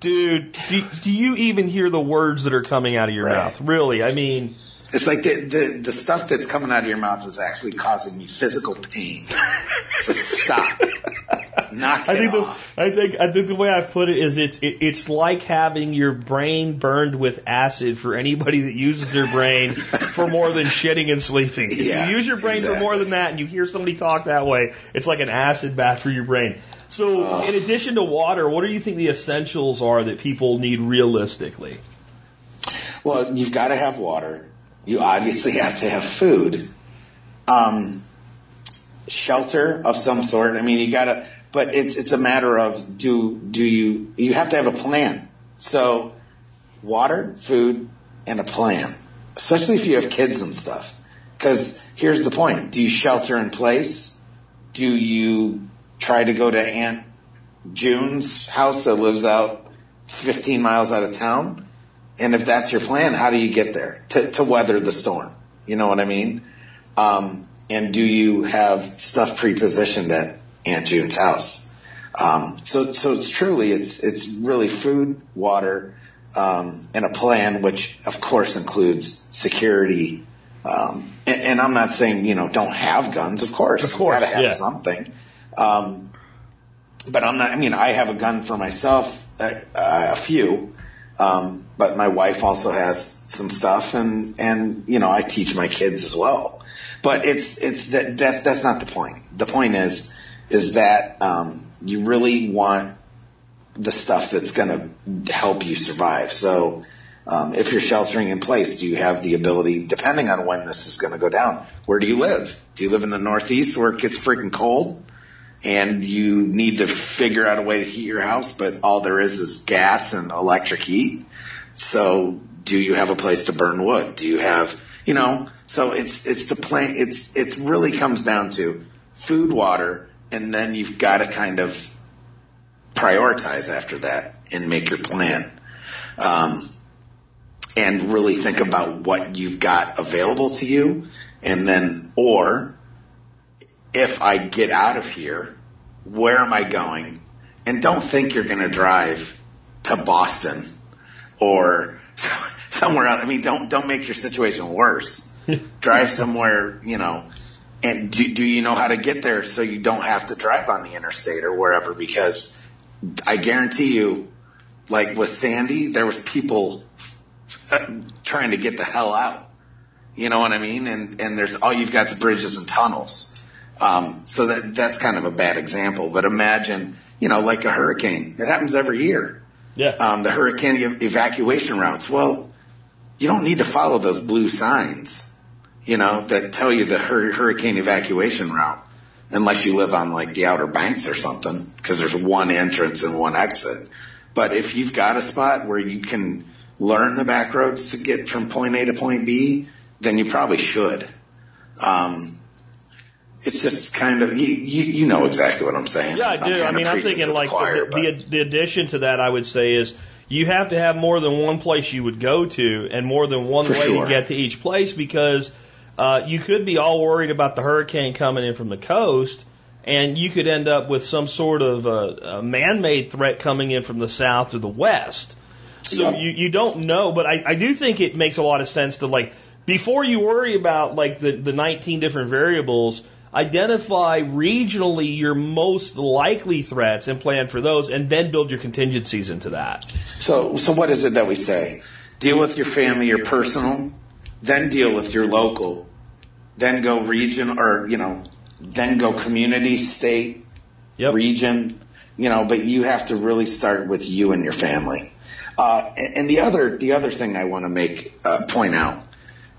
dude, do, do you even hear the words that are coming out of your right. mouth? Really? I mean, it's like the, the, the stuff that's coming out of your mouth is actually causing me physical pain. so stop. Knock I think off. The, I think I think the way I've put it is it's it, it's like having your brain burned with acid for anybody that uses their brain for more than shitting and sleeping. If yeah, you use your brain exactly. for more than that and you hear somebody talk that way, it's like an acid bath for your brain. So, in addition to water, what do you think the essentials are that people need realistically? Well, you've got to have water. You obviously have to have food. Um, shelter of some sort. I mean, you gotta, but it's it's a matter of do do you you have to have a plan. So water, food, and a plan, especially if you have kids and stuff. Because here's the point: Do you shelter in place? Do you try to go to Aunt June's house that lives out 15 miles out of town? And if that's your plan, how do you get there to, to weather the storm? You know what I mean? Um, and do you have stuff pre-positioned at Aunt June's house? Um, so, so it's truly, it's, it's really food, water, um, and a plan, which of course includes security. Um, and, and I'm not saying, you know, don't have guns. Of course, Of course, you gotta have yeah. something. Um, but I'm not, I mean, I have a gun for myself, uh, uh, a few. Um, but my wife also has some stuff and, and, you know, I teach my kids as well. But it's, it's that, that, that's not the point. The point is, is that, um, you really want the stuff that's going to help you survive. So, um, if you're sheltering in place, do you have the ability, depending on when this is going to go down, where do you live? Do you live in the Northeast where it gets freaking cold? And you need to figure out a way to heat your house, but all there is is gas and electric heat. So do you have a place to burn wood? Do you have, you know, so it's, it's the plan, it's, it's really comes down to food, water, and then you've got to kind of prioritize after that and make your plan. Um, and really think about what you've got available to you and then, or if I get out of here, where am I going? And don't think you're going to drive to Boston or (laughs) somewhere else. I mean, don't don't make your situation worse. (laughs) drive somewhere, you know. And do, do you know how to get there so you don't have to drive on the interstate or wherever? Because I guarantee you, like with Sandy, there was people (laughs) trying to get the hell out. You know what I mean? And and there's all you've got is bridges and tunnels. Um, so that that's kind of a bad example. But imagine, you know, like a hurricane. It happens every year. Yeah. Um, the hurricane ev- evacuation routes. Well, you don't need to follow those blue signs, you know, that tell you the hur- hurricane evacuation route, unless you live on like the Outer Banks or something, because there's one entrance and one exit. But if you've got a spot where you can learn the back roads to get from point A to point B, then you probably should. Um, it's just kind of you, you you know exactly what I'm saying. Yeah, I do. I mean, I'm thinking the like choir, the, the, the addition to that, I would say is you have to have more than one place you would go to and more than one way sure. to get to each place because uh, you could be all worried about the hurricane coming in from the coast and you could end up with some sort of uh, a man-made threat coming in from the south or the west. So Yeah. you, you don't know, but I, I do think it makes a lot of sense to like before you worry about like the, the 19 different variables, identify regionally your most likely threats and plan for those and then build your contingencies into that. So, so what is it that we say? Deal with your family, your personal, then deal with your local, then go region or, you know, then go community, state, Yep. region, you know, but you have to really start with you and your family. Uh, and, the other, the other thing I want to make, uh, point out,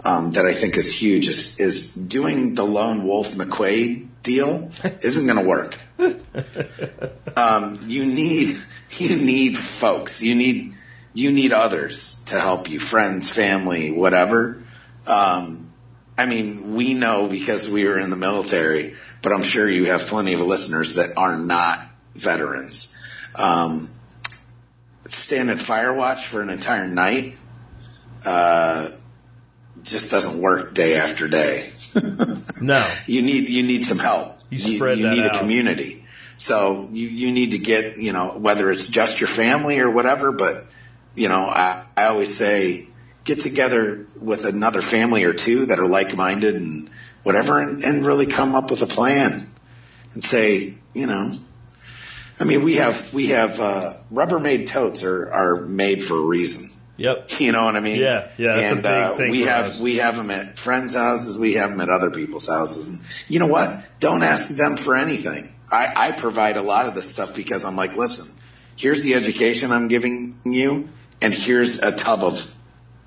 um, that I think is huge is, is doing the lone wolf McQuade deal isn't going to work. (laughs) um, you need you need folks. You need you need others to help you, friends, family, whatever. Um, I mean, we know because we were in the military, but I'm sure you have plenty of listeners that are not veterans. Um, stand at fire watch for an entire night uh, just doesn't work day after day. (laughs) No. you need you need some help. You spread you that need out. a community. So you you need to get you know whether it's just your family or whatever, but you know I I always say get together with another family or two that are like minded and whatever, and, and really come up with a plan and say you know. I mean, we have we have uh, Rubbermaid totes are are made for a reason. Yep. You know what I mean? Yeah, yeah, that's a And big uh, we have us. we have them at friends' houses. We have them at other people's houses. And you know what? Don't ask them for anything. I, I provide a lot of this stuff because I'm like, listen, here's the education I'm giving you, and here's a tub of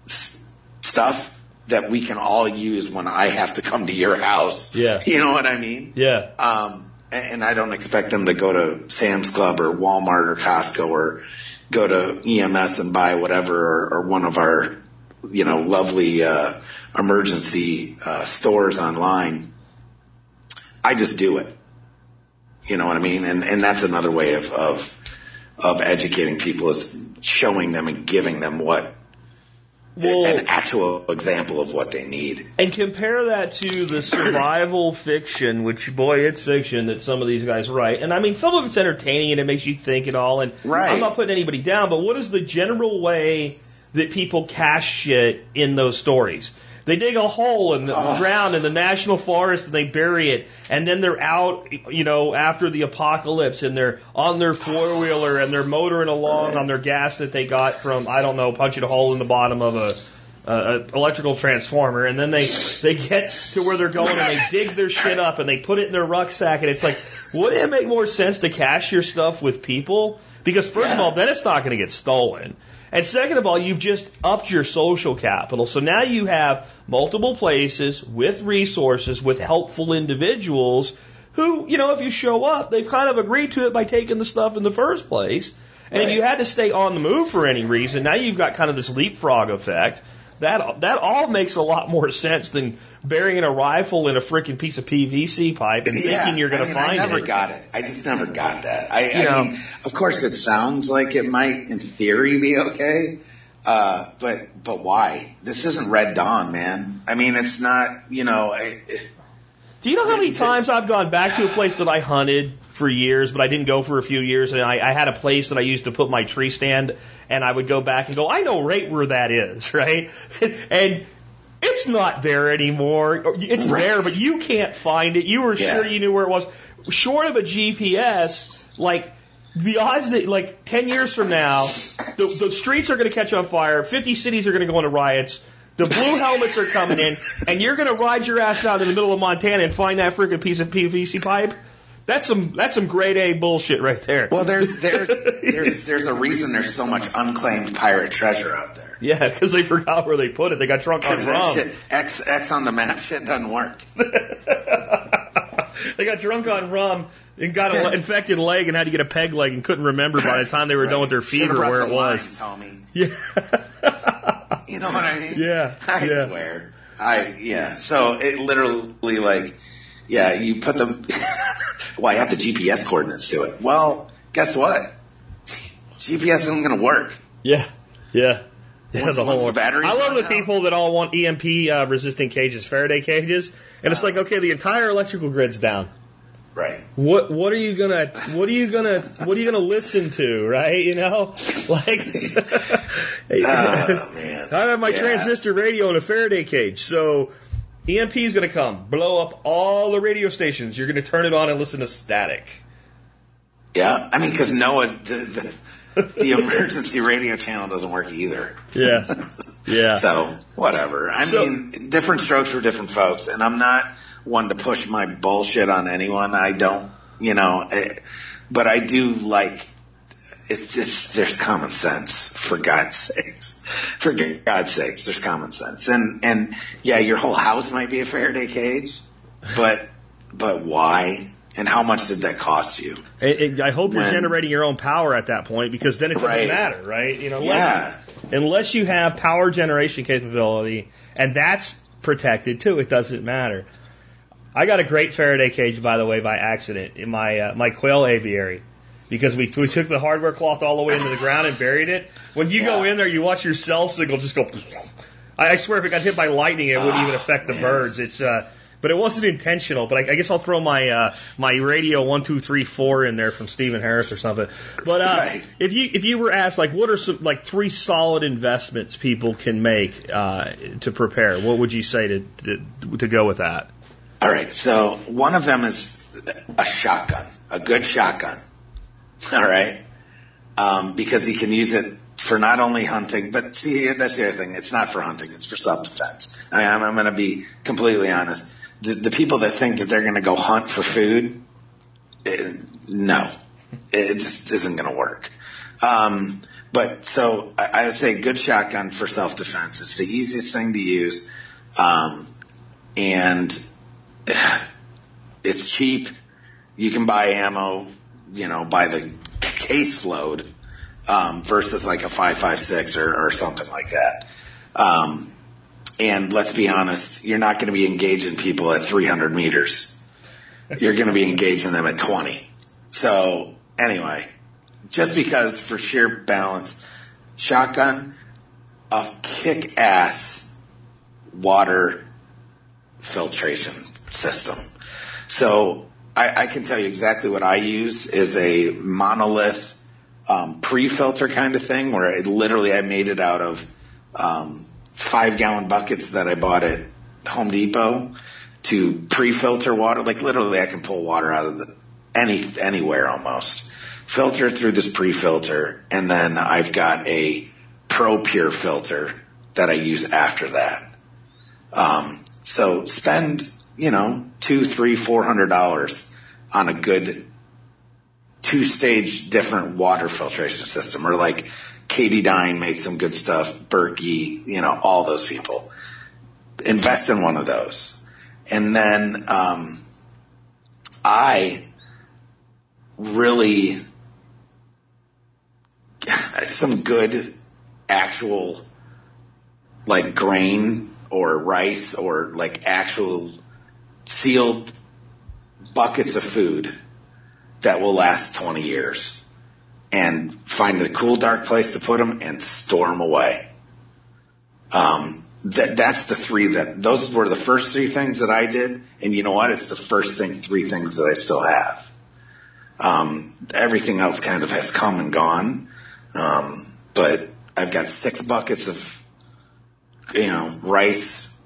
s- stuff that we can all use when I have to come to your house. Yeah. You know what I mean? Yeah. Um, and I don't expect them to go to Sam's Club or Walmart or Costco or go to EMS and buy whatever or, or one of our, you know, lovely uh, emergency uh, stores online. I just do it. You know what I mean? And and that's another way of of of educating people is showing them and giving them what Well- an actual example of what they need. And compare that to the survival (clears throat) fiction, which boy, it's fiction that some of these guys write. And I mean, some of it's entertaining and it makes you think and all. And Right. I'm not putting anybody down, but what is the general way that people cache shit in those stories? They dig a hole in the ah. ground in the national forest and they bury it, and then they're out, you know, after the apocalypse, and they're on their four wheeler and they're motoring along on their gas that they got from I don't know, punching a hole in the bottom of a uh, a electrical transformer, and then they they get to where they're going and they dig their shit up and they put it in their rucksack, and it's like, wouldn't it make more sense to cache your stuff with people? Because first of all, then it's not going to get stolen. And second of all, you've just upped your social capital. So now you have multiple places with resources, with helpful individuals who, you know, if you show up, they've kind of agreed to it by taking the stuff in the first place. And if you had to stay on the move for any reason, now you've got kind of this leapfrog effect. That that all makes a lot more sense than burying a rifle in a freaking piece of PVC pipe and thinking you're going I to it. I never it. got it. I just never got that. I, You I know. mean, of course, it sounds like it might, in theory, be okay. Uh, but but why? This isn't Red Dawn, man. I mean, it's not. You know, I, Do you know how many times I've gone back to a place that I hunted for years, but I didn't go for a few years, and I, I had a place that I used to put my tree stand, and I would go back and go, I know right where that is, (laughs) right? and it's not there anymore. It's Right. there, but you can't find it. You were Yeah. sure you knew where it was. Short of a GPS, like the odds that like 10 years from now, the, the streets are going to catch on fire, 50 cities are going to go into riots, the blue helmets are coming in, and you're going to ride your ass out in the middle of Montana and find that freaking piece of PVC pipe. That's some that's some grade A bullshit right there. well, there's there's (laughs) there's there's a reason there's so much unclaimed pirate treasure out there. yeah, because they forgot where they put it. They got drunk on that rum. shit, X X on the map shit doesn't work. (laughs) They got drunk on rum and got an infected leg and had to get a peg leg and couldn't remember by the time they were done with their fever where it was. Homie. Yeah. You know what I mean? Yeah, I yeah. swear. I yeah. So it literally like yeah, you put them (laughs) well, I have the GPS coordinates to it. Well, guess what? GPS isn't gonna work. Yeah. Yeah. Yeah, Once- the whole the batteries I love the out. people that all want EMP uh, resistant cages, Faraday cages, and it's like, okay, the entire electrical grid's down. Right. What what are you gonna what are you gonna what are you gonna listen to, right? You know, (laughs) like (laughs) Oh man. (laughs) I have my Yeah. transistor radio in a Faraday cage, so EMP is gonna come, blow up all the radio stations. You're gonna turn it on and listen to static. Yeah. I mean because NOAA the, the the (laughs) emergency radio channel doesn't work either. Yeah, (laughs) yeah. So whatever. I So- mean, different strokes for different folks, and I'm not one to push my bullshit on anyone. I don't, you know, eh, but I do like. It, it's there's common sense for God's sakes. For God's sakes, there's common sense, and and yeah, your whole house might be a Faraday cage, but but why? And how much did that cost you? It, it, I hope you're generating your own power at that point because then it doesn't Right. matter, right? You know, unless, Yeah, unless you have power generation capability, and that's protected too, it doesn't matter. I got a great Faraday cage, by the way, by accident in my uh, my quail aviary because we we took the hardware cloth all the way into the ground and buried it. When you go in there, you watch your cell signal just go. I, I swear, if it got hit by lightning, it wouldn't Ah, even affect the man. birds. It's uh, but it wasn't intentional. But I, I guess I'll throw my uh, my radio one two three four in there from Stephen Harris or something. But uh, Right. if you if you were asked like what are some like three solid investments people can make uh, to prepare, what would you say to, to to go with that? All right, so one of them is a shotgun, a good shotgun. (laughs) All right, um, because he can use it for not only hunting, but see, that's the other thing. It's not for hunting; it's for self-defense. I mean, I'm, I'm going to be completely honest. The, the people that think that they're going to go hunt for food, eh, no, it just isn't going to work. Um, but so I, I would say good shotgun for self-defense. It's the easiest thing to use, um, and (sighs) it's cheap you can buy ammo, you know, by the caseload um, versus like a 556 or, or something like that. Um, and let's be honest, you're not going to be engaging people at 300 meters. You're going to be engaging them at 20. So anyway, just because for sheer balance, shotgun, a kick ass water filtration system. So I, I can tell you exactly what I use is a monolith um, pre-filter kind of thing where it literally I made it out of um, five gallon buckets that I bought at Home Depot to pre-filter water. Like literally I can pull water out of the, any, anywhere almost. Filter it through this pre-filter and then I've got a ProPur filter that I use after that. Um, so spend, you know, two, three, four hundred dollars on a good two stage different water filtration system or like Katadyn makes some good stuff, Berkey, you know, all those people. Invest in one of those. And then, um, I really, (laughs) some good actual like grain or rice or like actual sealed buckets of food that will last 20 years and find a cool dark place to put them and store them away. Um, that, that's the three that, those were the first three things that I did. And you know what? It's the first thing, three things that I still have. Um, everything else kind of has come and gone. Um, but I've got six buckets of, you know, rice,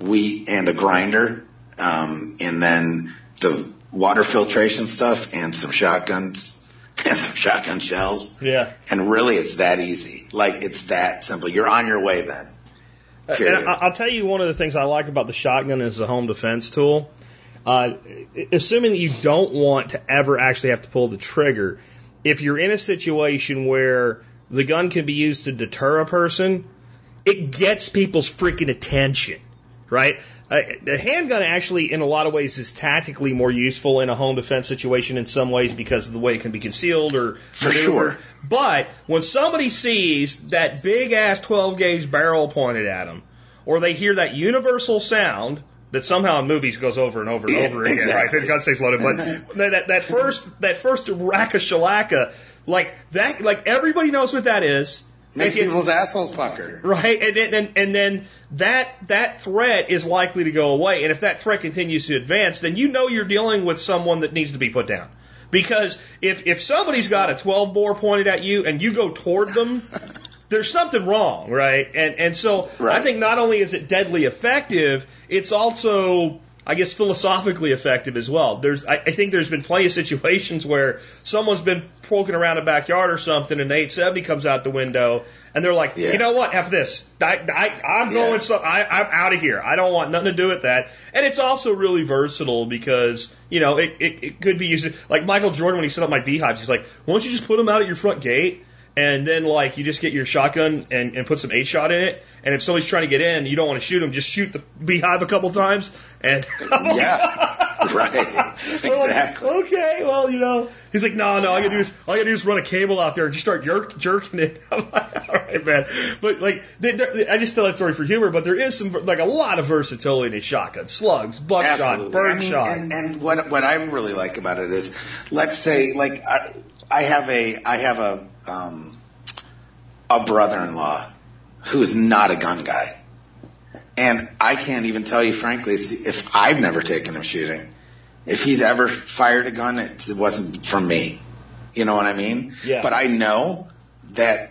wheat, and a grinder. Um, and then the water filtration stuff and some shotguns (laughs) and some shotgun shells. Yeah. And really it's that easy. Like it's that simple. You're on your way then. Period. And I'll tell you one of the things I like about the shotgun as a home defense tool. Uh, assuming that you don't want to ever actually have to pull the trigger, if you're in a situation where the gun can be used to deter a person, it gets people's freaking attention, right? The handgun actually, in a lot of ways, is tactically more useful in a home defense situation in some ways because of the way it can be concealed or For maneuvered. sure. But when somebody sees that big ass 12 gauge barrel pointed at them, or they hear that universal sound that somehow in movies goes over and over and over again, exactly. right? Gun stays loaded, but (laughs) that, that, first that first rack of shellacca, like that, like everybody knows what that is. Makes people's assholes pucker. Right, and then and, and then that that threat is likely to go away, and if that threat continues to advance, then you know you're dealing with someone that needs to be put down. Because if if somebody's got a 12 bore pointed at you and you go toward them, (laughs) there's something wrong, right? And and so I think not only is it deadly effective, it's also I guess philosophically effective as well. There's, I, I think there's been plenty of situations where someone's been poking around a backyard or something, and the 870 comes out the window, and they're like, Yeah. you know what, F this, I, I, I'm Yeah. going, so I, I'm out of here. I don't want nothing to do with that. And it's also really versatile because you know it, it, it could be used like Michael Jordan when he set up my beehives. He's like, why don't you just put them out at your front gate? And then like you just get your shotgun and, and put some eight shot in it. And if somebody's trying to get in, you don't want to shoot them, just shoot the beehive a couple times. And (laughs) Yeah. (laughs) right. we're like, Exactly. okay, well, you know, he's like, no, no, all I gotta do is, all you gotta do is run a cable out there and just start jerk, jerking it. (laughs) I'm like, all right, man. But like, they, they, I just tell that story for humor, but there is some, like, a lot of versatility in a shotgun. Slugs, buckshot, Absolutely. bird I mean, shot. And, and what what I really like about it is, let's say, like I, I have a I have a um, a brother-in-law who is not a gun guy, and I can't even tell you frankly if I've never taken him shooting. If he's ever fired a gun, it wasn't from me. You know what I mean? Yeah. But I know that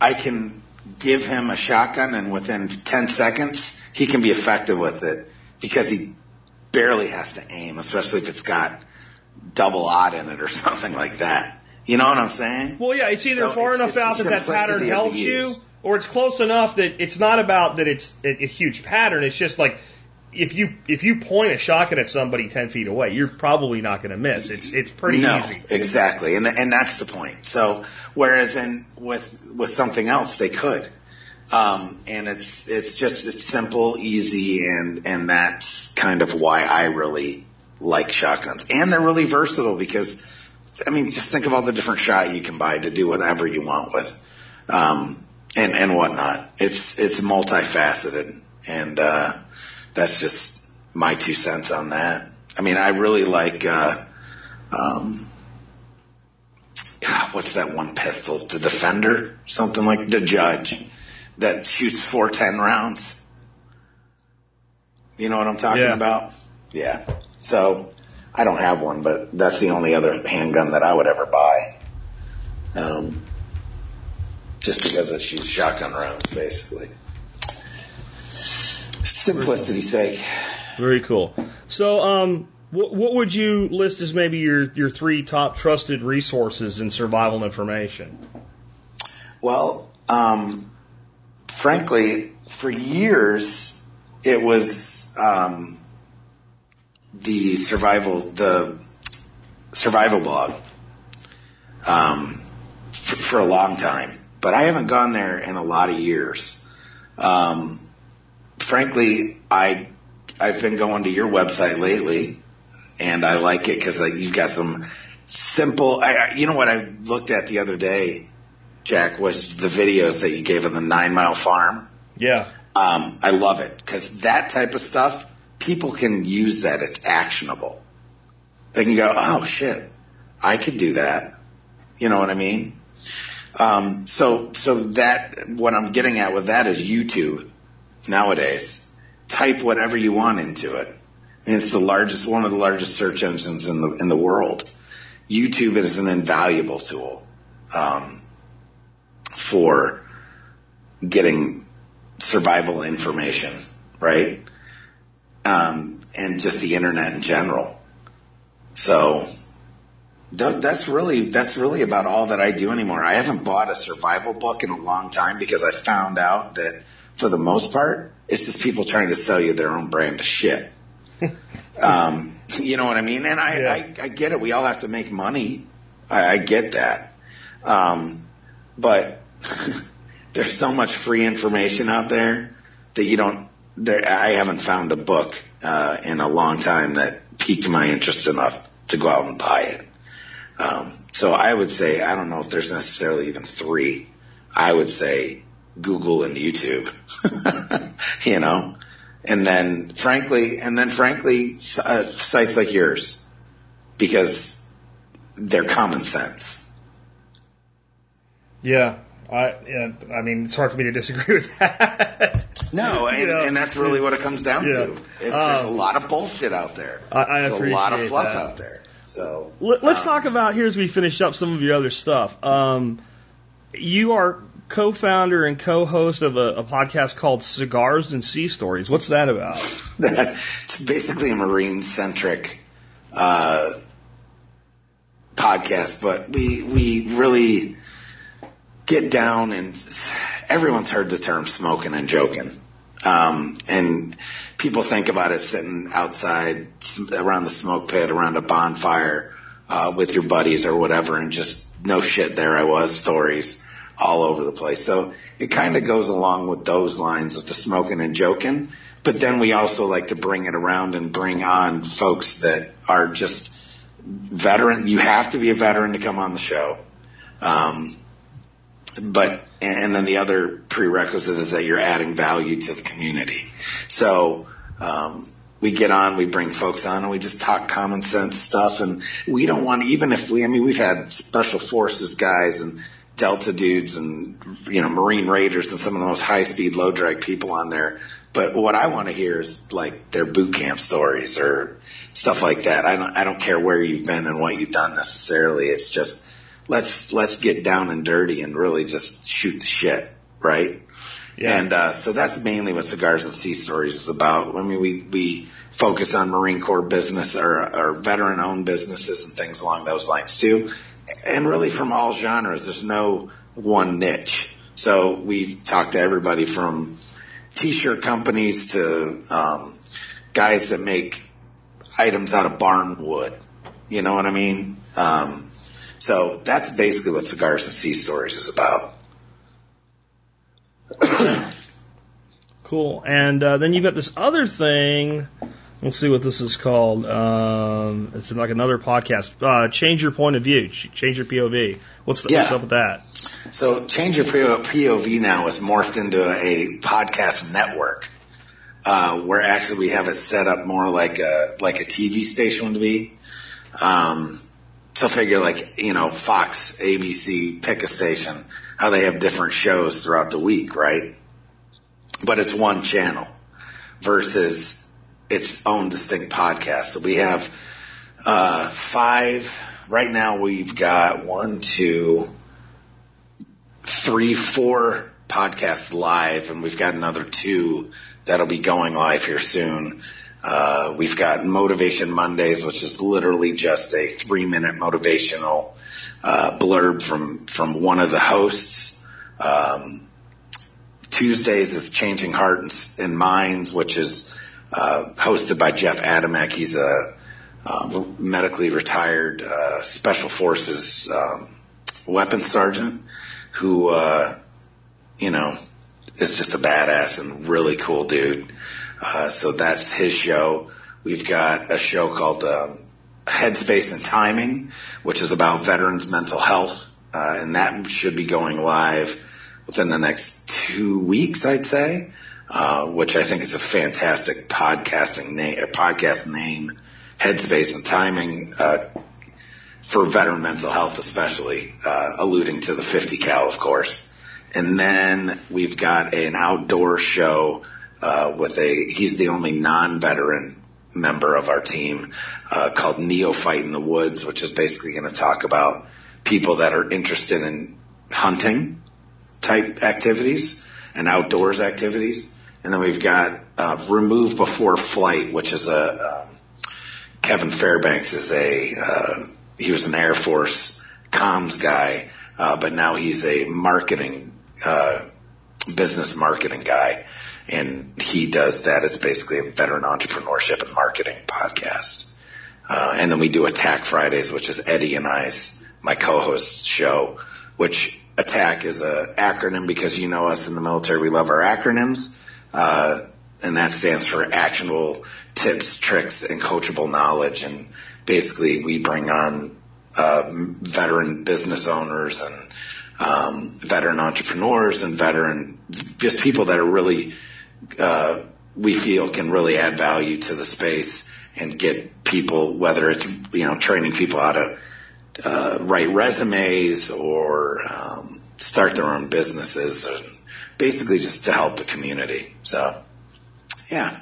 I can give him a shotgun and within 10 seconds, he can be effective with it because he barely has to aim, especially if it's got double aught in it or (laughs) something like that. You know what I'm saying? Well, yeah, it's either So far it's- enough it's out that that pattern simplicity of the helps you, or it's close enough that it's not about that it's a, a huge pattern. It's just like if you if you point a shotgun at somebody ten feet away, you're probably not going to miss. It's it's pretty no, easy. exactly, and and that's the point. So whereas in with with something else they could, um, and it's it's just it's simple, easy, and and that's kind of why I really like shotguns. And they're really versatile because, I mean, just think of all the different shot you can buy to do whatever you want with, um, and, and whatnot. It's, it's multifaceted. And, uh, that's just my two cents on that. I mean, I really like, uh, um, what's that one pistol? The Defender? Something like the Judge that shoots 410 rounds. You know what I'm talking Yeah. about? Yeah. So I don't have one, but that's the only other handgun that I would ever buy. Um, just because it shoots shotgun rounds, basically. Simplicity's sake. Very cool. So, um, what, what would you list as maybe your, your three top trusted resources in survival information? Well, um, frankly, for years it was um, the survival the survival blog um, for, for a long time, but I haven't gone there in a lot of years. Um, frankly, I I've been going to your website lately, and I like it because you've got some simple. I, I, you know what I looked at the other day, Jack, was the videos that you gave of the Nine Mile Farm. Yeah. Um, I love it because that type of stuff, people can use that. It's actionable. They can go, oh shit, I could do that. You know what I mean? Um, so, so that, what I'm getting at with that is YouTube nowadays. Type whatever you want into it. And it's the largest, one of the largest search engines in the, in the world. YouTube is an invaluable tool, um, for getting survival information, right? Um, and just the internet in general. So th- that's really that's really about all that I do anymore. I haven't bought a survival book in a long time because I found out that for the most part, it's just people trying to sell you their own brand of shit. (laughs) um, you know what I mean? And I, Yeah. I, I get it. We all have to make money. I, I get that. Um, but (laughs) there's so much free information out there that you don't. There, I haven't found a book uh, in a long time that piqued my interest enough to go out and buy it. Um, so I would say I don't know if there's necessarily even three. I would say Google and YouTube. (laughs) you know, and then frankly, and then frankly, uh, sites like yours because they're common sense. Yeah. I, I mean, it's hard for me to disagree (laughs) with that. No, and, You know, and that's really what it comes down Yeah. to. Is there's a Um, lot of bullshit out there. I, I There's a lot of fluff that. out there. So Let, us um, talk about here as we finish up some of your other stuff. Um, you are co-founder and co-host of a, a podcast called Cigars and Sea Stories. What's that about? (laughs) it's basically a marine centric uh, podcast, but we we really get down and everyone's heard the term smoking and joking, um, and people think about it sitting outside around the smoke pit, around a bonfire uh, with your buddies or whatever, and just no shit. There I was, stories all over the place. So it kind of goes along with those lines of the smoking and joking. But then we also like to bring it around and bring on folks that are just veteran. You have to be a veteran to come on the show. Um, but, and then the other prerequisite is that you're adding value to the community. So, um, we get on, we bring folks on and we just talk common sense stuff. And we don't want, even if we, I mean, we've had special forces guys and Delta dudes and, you know, Marine Raiders and some of the most high speed, low drag people on there. But what I want to hear is like their boot camp stories or stuff like that. I don't, I don't care where you've been and what you've done necessarily. It's just, let's, let's get down and dirty and really just shoot the shit. Right. Yeah. And uh, so that's mainly what Cigars and Sea Stories is about. I mean, we we focus on Marine Corps business or, or veteran owned businesses and things along those lines too, and really from all genres. There's no one niche. So we talk to everybody from t-shirt companies to um, guys that make items out of barn wood. You know what I mean? Um, so that's basically what Cigars and Sea Stories is about. (coughs) Cool. And uh, then you've got this other thing. Let Let's see what this is called. Um, it's like another podcast. Uh, change your point of view. Change your POV. What's, the, what's Yeah. up with that? So Change Your POV now is morphed into a podcast network, uh, where actually we have it set up more like a, like a TV station would be. Um, so figure like, you know, Fox, ABC, pick a station, how they have different shows throughout the week, right? But it's one channel versus its own distinct podcast. So we have, uh, five, right now we've got one, two, three, four podcasts live, and we've got another two that'll be going live here soon. Uh, we've got Motivation Mondays, which is literally just a three minute motivational uh, blurb from from one of the hosts. Um, Tuesdays is Changing Hearts and Minds, which is uh, hosted by Jeff Adamek. He's a um, medically retired uh, Special Forces um, weapons sergeant who, uh, you know, is just a badass and really cool dude. Uh, so that's his show. We've got a show called um, Headspace and Timing, which is about veterans' mental health, uh, and that should be going live within the next two weeks, I'd say. Uh, which I think is a fantastic podcasting name, podcast name, Headspace and Timing. Uh, for veteran mental health, especially, uh, alluding to the 50 cal, of course. And then we've got an outdoor show, uh, with a, he's the only non-veteran member of our team, uh, called Neophyte in the Woods, which is basically going to talk about people that are interested in hunting type activities and outdoors activities. And then we've got, uh, Remove Before Flight, which is a, um, Kevin Fairbanks is a, uh, he was an Air Force comms guy, uh, but now he's a marketing, uh, business marketing guy. And he does that. It's basically a veteran entrepreneurship and marketing podcast. Uh, and then we do Attack Fridays, which is Eddie and I's, my co-host show, which Attack is a acronym because you know us in the military, we love our acronyms. Uh, and that stands for actionable tips, tricks, and coachable knowledge. And basically we bring on, uh, veteran business owners and, um, veteran entrepreneurs and veteran, just people that are really, uh, we feel can really add value to the space and get people, whether it's, you know, training people how to, uh, write resumes or, um, start their own businesses and basically just to help the community. So, yeah.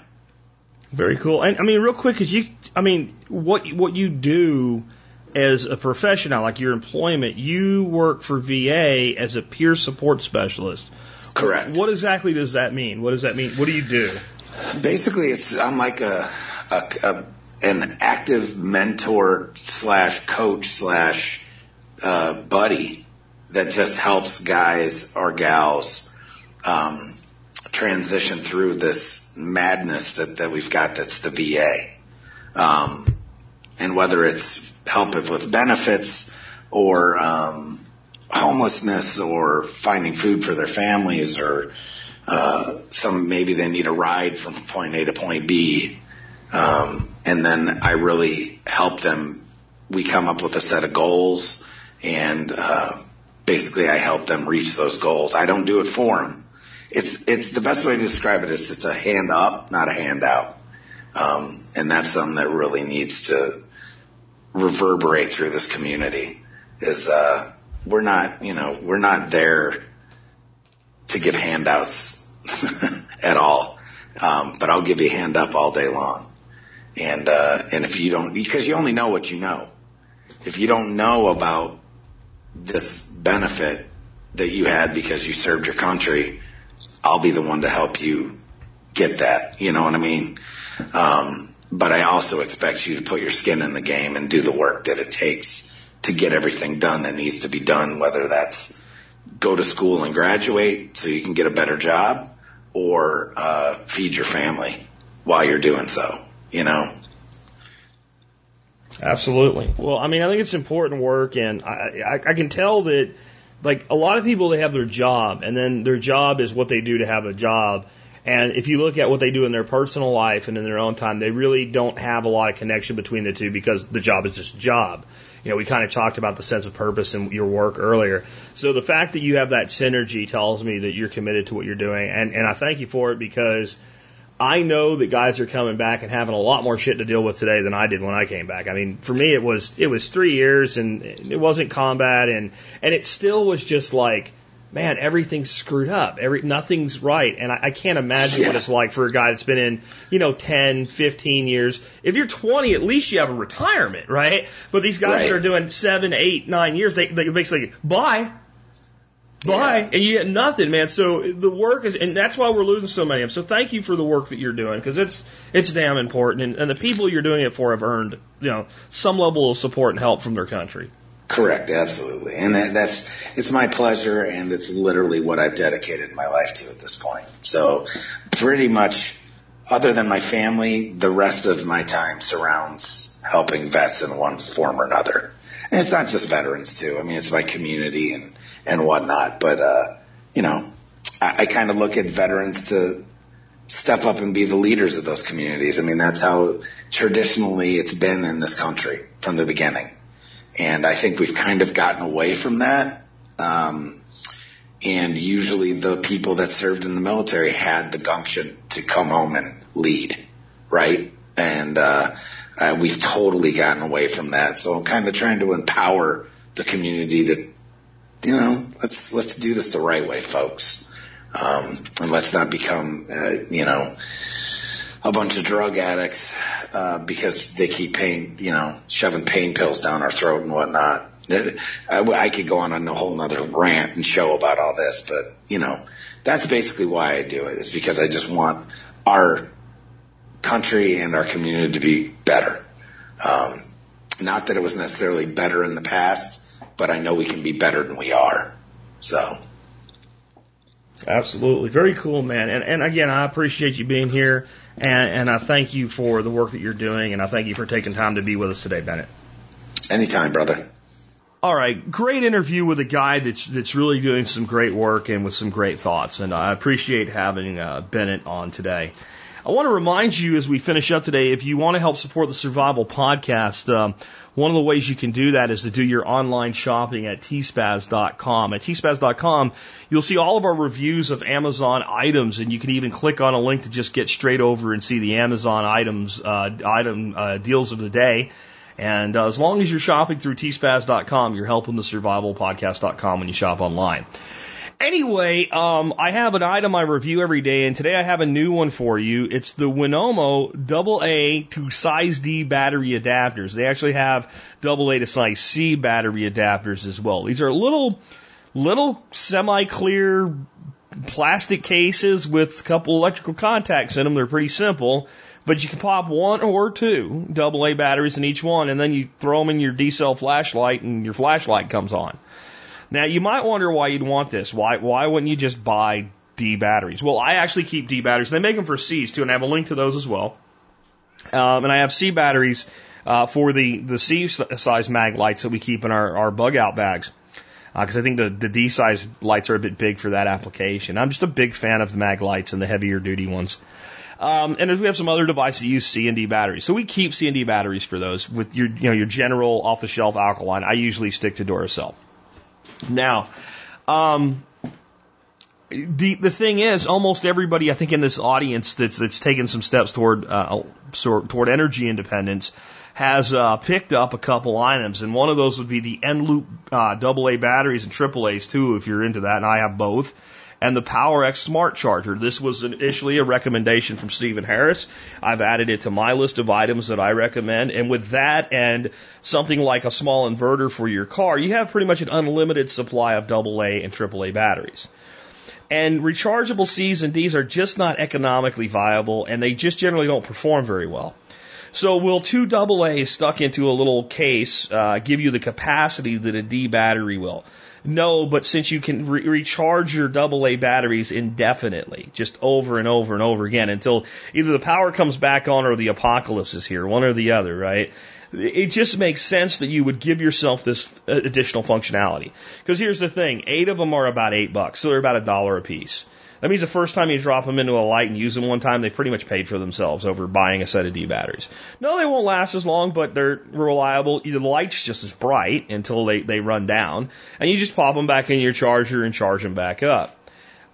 Very cool. And I mean, real quick, cause you, I mean, what, what you do as a professional, like your employment, you work for VA as a peer support specialist. Correct. What exactly does that mean? What does that mean? What do you do? Basically, it's I'm like a, a, a an active mentor slash coach slash uh, buddy that just helps guys or gals um, transition through this madness that, that we've got that's the VA. Um, and whether it's help with benefits or um, homelessness or finding food for their families or uh, some maybe they need a ride from point A to point B. Um, and then I really help them. We come up with a set of goals and, uh, basically I help them reach those goals. I don't do it for them. It's, it's the best way to describe it is it's a hand up, not a handout. Um, and that's something that really needs to reverberate through this community is, uh, we're not, you know, we're not there to give handouts (laughs) at all. Um, but I'll give you a hand up all day long. And, uh, and if you don't, because you only know what you know. If you don't know about this benefit that you had because you served your country, I'll be the one to help you get that. You know what I mean? Um, but I also expect you to put your skin in the game and do the work that it takes to get everything done that needs to be done, whether that's go to school and graduate so you can get a better job or uh, feed your family while you're doing so, you know? Absolutely. Well, I mean, I think it's important work, and I, I, I can tell that, like, a lot of people, they have their job, and then their job is what they do to have a job. And if you look at what they do in their personal life and in their own time, they really don't have a lot of connection between the two because the job is just a job. You know, we kind of talked about the sense of purpose in your work earlier. So the fact that you have that synergy tells me that you're committed to what you're doing. And, and I thank you for it because I know that guys are coming back and having a lot more shit to deal with today than I did when I came back. I mean, for me, it was, it was three years and it wasn't combat and, and it still was just like, man, everything's screwed up. Every nothing's right, and I, I can't imagine yeah. what it's like for a guy that's been in, you know, 10, 15 years. If you're 20, at least you have a retirement, right? But these guys right. that are doing seven, eight, nine years, they, they basically bye. Bye, yeah. and you get nothing, man. So the work is, and that's why we're losing so many of them. So thank you for the work that you're doing because it's it's damn important, and, and the people you're doing it for have earned, you know, some level of support and help from their country. Correct, absolutely. And that, that's, it's my pleasure and it's literally what I've dedicated my life to at this point. So pretty much other than my family, the rest of my time surrounds helping vets in one form or another. And it's not just veterans too. I mean, it's my community and, and whatnot. But, uh, you know, I, I kind of look at veterans to step up and be the leaders of those communities. I mean, that's how traditionally it's been in this country from the beginning. And I think we've kind of gotten away from that. Um, and usually the people that served in the military had the gumption to come home and lead, right? And uh, uh, we've totally gotten away from that. So I'm kind of trying to empower the community to, you know, let's let's do this the right way, folks, um, and let's not become, uh, you know, a bunch of drug addicts uh, because they keep pain, you know, shoving pain pills down our throat and whatnot. I, I could go on a whole nother rant and show about all this, but you know, that's basically why I do it. Is because I just want our country and our community to be better. Um, not that it was necessarily better in the past, but I know we can be better than we are. So. Absolutely. Very cool, man. And, and again, I appreciate you being here. And, and I thank you for the work that you're doing, and I thank you for taking time to be with us today, Bennett. Anytime, brother. All right, great interview with a guy that's that's really doing some great work and with some great thoughts, and I appreciate having uh, Bennett on today. I want to remind you as we finish up today, if you want to help support the Survival Podcast, um, one of the ways you can do that is to do your online shopping at tspaz.com. At tspaz.com, you'll see all of our reviews of Amazon items, and you can even click on a link to just get straight over and see the Amazon items, uh, item uh, deals of the day. And uh, as long as you're shopping through tspaz.com, you're helping the survivalpodcast.com when you shop online. Anyway, um, I have an item I review every day, and today I have a new one for you. It's the Winomo double A to size D battery adapters. They actually have double A to size C battery adapters as well. These are little, little semi-clear plastic cases with a couple electrical contacts in them. They're pretty simple, but you can pop one or two double A batteries in each one, and then you throw them in your D cell flashlight, and your flashlight comes on. Now you might wonder why you'd want this. Why why wouldn't you just buy D batteries? Well, I actually keep D batteries. They make them for C's too, and I have a link to those as well. Um, and I have C batteries uh, for the the C size Maglites that we keep in our, our bug out bags. Because uh, I think the, the D size lights are a bit big for that application. I'm just a big fan of the Maglites and the heavier duty ones. Um, and we have some other devices that use C and D batteries. So we keep C and D batteries for those. With your, you know, your general off the shelf alkaline, I usually stick to Duracell. Now, um, the the thing is, almost everybody I think in this audience that's that's taken some steps toward uh, toward energy independence has uh, picked up a couple items, and one of those would be the Eneloop uh, AA batteries and AAA's too, if you're into that, and I have both and the Powerex Smart Charger. This was initially a recommendation from Stephen Harris. I've added it to my list of items that I recommend. And with that and something like a small inverter for your car, you have pretty much an unlimited supply of AA and AAA batteries. And rechargeable C's and D's are just not economically viable and they just generally don't perform very well. So will two AA's stuck into a little case uh, give you the capacity that a D battery will? No, but since you can re- recharge your AA batteries indefinitely, just over and over and over again until either the power comes back on or the apocalypse is here, one or the other, right? It just makes sense that you would give yourself this uh, additional functionality. Because here's the thing, eight of them are about eight bucks, so they're about a dollar a piece. That means the first time you drop them into a light and use them one time, they've pretty much paid for themselves over buying a set of D batteries. No, they won't last as long, but they're reliable. The light's just as bright until they, they run down. And you just pop them back in your charger and charge them back up.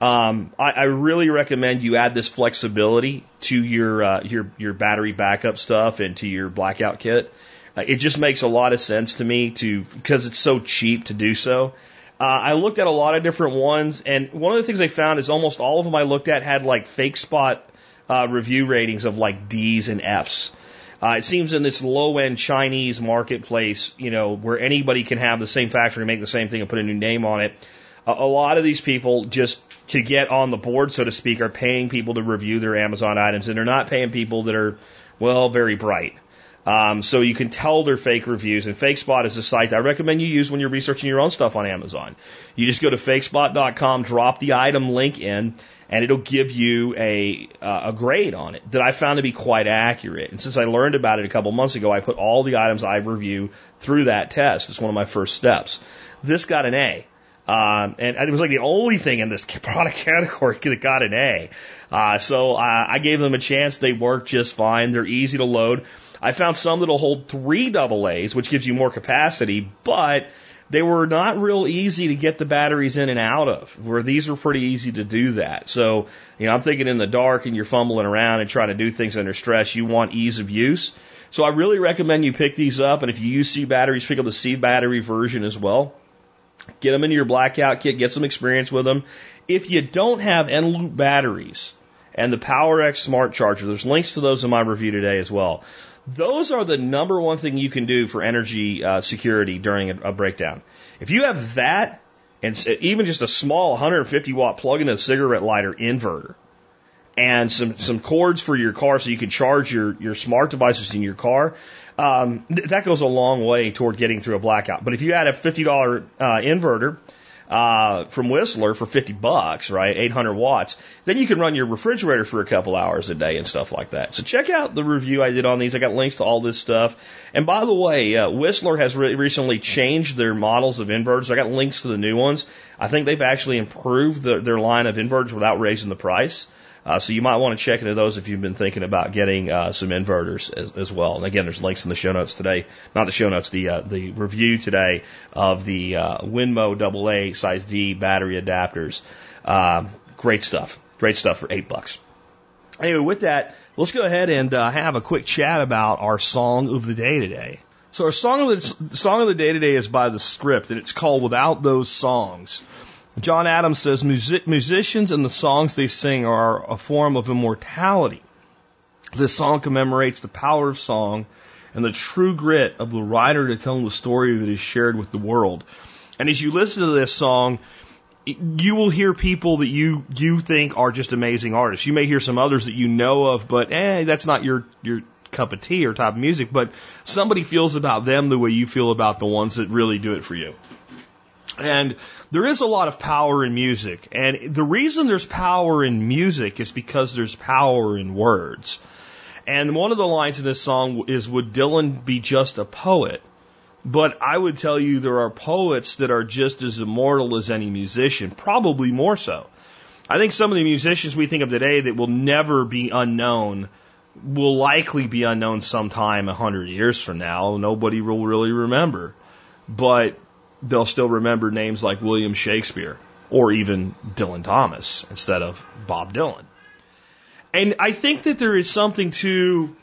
Um, I, I really recommend you add this flexibility to your uh, your your battery backup stuff and to your blackout kit. Uh, it just makes a lot of sense to me to because it's so cheap to do so. Uh, I looked at a lot of different ones, and one of the things I found is almost all of them I looked at had like FakeSpot uh, review ratings of like D's and F's. Uh, it seems in this low end Chinese marketplace, you know, where anybody can have the same factory, make the same thing, and put a new name on it. A, a lot of these people just to get on the board, so to speak, are paying people to review their Amazon items, and they're not paying people that are, well, very bright. Um, so you can tell they're fake reviews. And FakeSpot is a site I recommend you use when you're researching your own stuff on Amazon. You just go to fakespot.com, drop the item link in, and it'll give you a uh, a grade on it that I found to be quite accurate. And since I learned about it a couple months ago, I put all the items I review through that test. It's one of my first steps. This got an A. Um, and it was like the only thing in this (laughs) product category that got an A. Uh, so uh, I gave them a chance. They work just fine. They're easy to load. I found some that'll hold three double A's, which gives you more capacity, but they were not real easy to get the batteries in and out of, where these were pretty easy to do that. So, you know, I'm thinking in the dark and you're fumbling around and trying to do things under stress, you want ease of use. So I really recommend you pick these up. And if you use C batteries, pick up the C battery version as well. Get them into your blackout kit, get some experience with them. If you don't have Eneloop batteries and the Powerex Smart Charger, there's links to those in my review today as well. Those are the number one thing you can do for energy uh, security during a, a breakdown. If you have that and even just a small 150 watt plug in a cigarette lighter inverter and some, some cords for your car so you can charge your, your smart devices in your car, um, that goes a long way toward getting through a blackout. But if you add a $50 uh, inverter, uh, from Whistler for 50 bucks, right? 800 watts. Then you can run your refrigerator for a couple hours a day and stuff like that. So check out the review I did on these. I got links to all this stuff. And by the way, uh, Whistler has re- recently changed their models of inverters. I got links to the new ones. I think they've actually improved the, their line of inverters without raising the price. Uh, so you might want to check into those if you've been thinking about getting uh, some inverters as, as, well. And again, there's links in the show notes today, not the show notes, the uh, the review today of the uh, Winomo AA size D battery adapters. Uh, great stuff, great stuff for eight bucks. Anyway, with that, let's go ahead and uh, have a quick chat about our song of the day today. So our song of the song of the day today is by the script, and it's called "Without Those Songs." John Adams says music, musicians and the songs they sing are a form of immortality. This song commemorates the power of song and the true grit of the writer to tell the story that is shared with the world. And as you listen to this song, you will hear people that you you think are just amazing artists. You may hear some others that you know of, but eh, that's not your your cup of tea or type of music. But somebody feels about them the way you feel about the ones that really do it for you. And there is a lot of power in music. And the reason there's power in music is because there's power in words. And one of the lines in this song is Would Dylan be just a poet? But I would tell you there are poets that are just as immortal as any musician, probably more so. I think some of the musicians we think of today that will never be unknown will likely be unknown sometime a hundred years from now. Nobody will really remember. But they'll still remember names like William Shakespeare or even Dylan Thomas instead of Bob Dylan. And I think that there is something to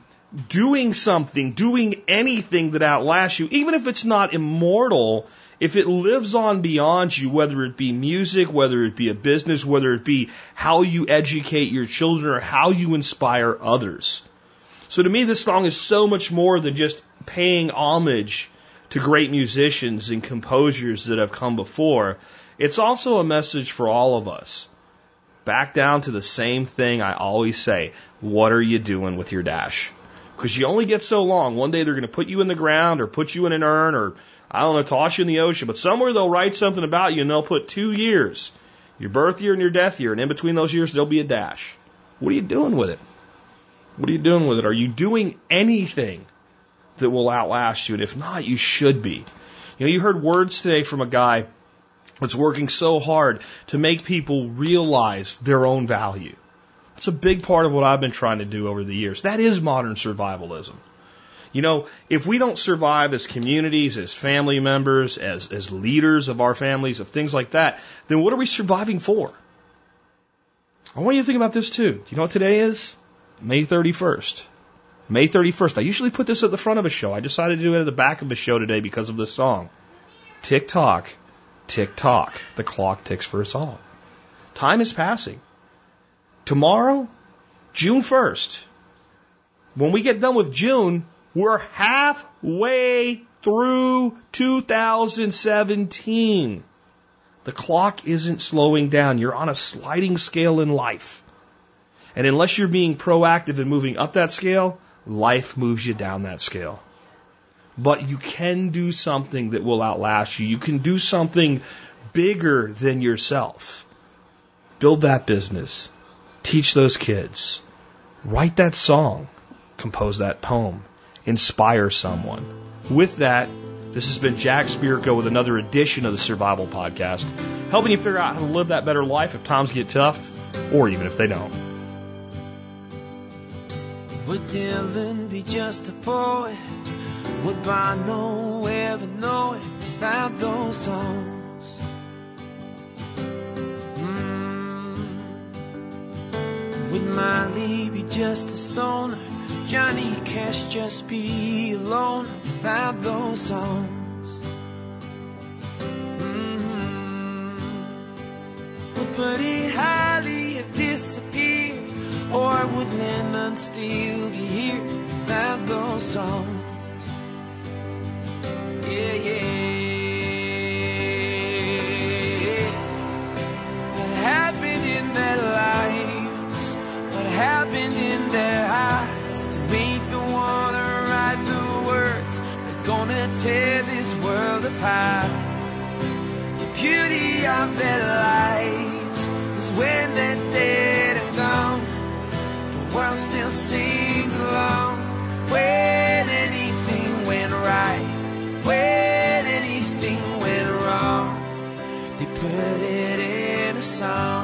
doing something, doing anything that outlasts you, even if it's not immortal, if it lives on beyond you, whether it be music, whether it be a business, whether it be how you educate your children or how you inspire others. So to me, this song is so much more than just paying homage to great musicians and composers that have come before, it's also a message for all of us. Back down to the same thing I always say what are you doing with your dash? Because you only get so long. One day they're going to put you in the ground or put you in an urn or, I don't know, toss you in the ocean. But somewhere they'll write something about you and they'll put two years your birth year and your death year. And in between those years, there'll be a dash. What are you doing with it? What are you doing with it? Are you doing anything that will outlast you. And if not, you should be. You know, you heard words today from a guy that's working so hard to make people realize their own value. That's a big part of what I've been trying to do over the years. That is modern survivalism. You know, if we don't survive as communities, as family members, as, as leaders of our families, of things like that, then what are we surviving for? I want you to think about this too. Do you know what today is? May 31st. May 31st. I usually put this at the front of a show. I decided to do it at the back of the show today because of this song. Tick tock, tick tock. The clock ticks for us all. Time is passing. Tomorrow, June 1st. When we get done with June, we're halfway through 2017. The clock isn't slowing down. You're on a sliding scale in life. And unless you're being proactive and moving up that scale, life moves you down that scale. But you can do something that will outlast you. You can do something bigger than yourself. Build that business. Teach those kids. Write that song. Compose that poem. Inspire someone. With that, this has been Jack Spirko with another edition of the Survival Podcast, helping you figure out how to live that better life if times get tough, or even if they don't. Would Dylan be just a poet? Would Bono ever know it without those songs? Mm. Would Marley be just a stoner? Johnny Cash just be alone without those songs? Mm. Would Buddy Holly have disappeared? Or would Lennon still be here without those songs? Yeah, yeah. What happened in their lives? What happened in their hearts to make them wanna write the words that gonna tear this world apart? The beauty of their lives is when they're still sings along when anything went right, when anything went wrong. They put it in a song.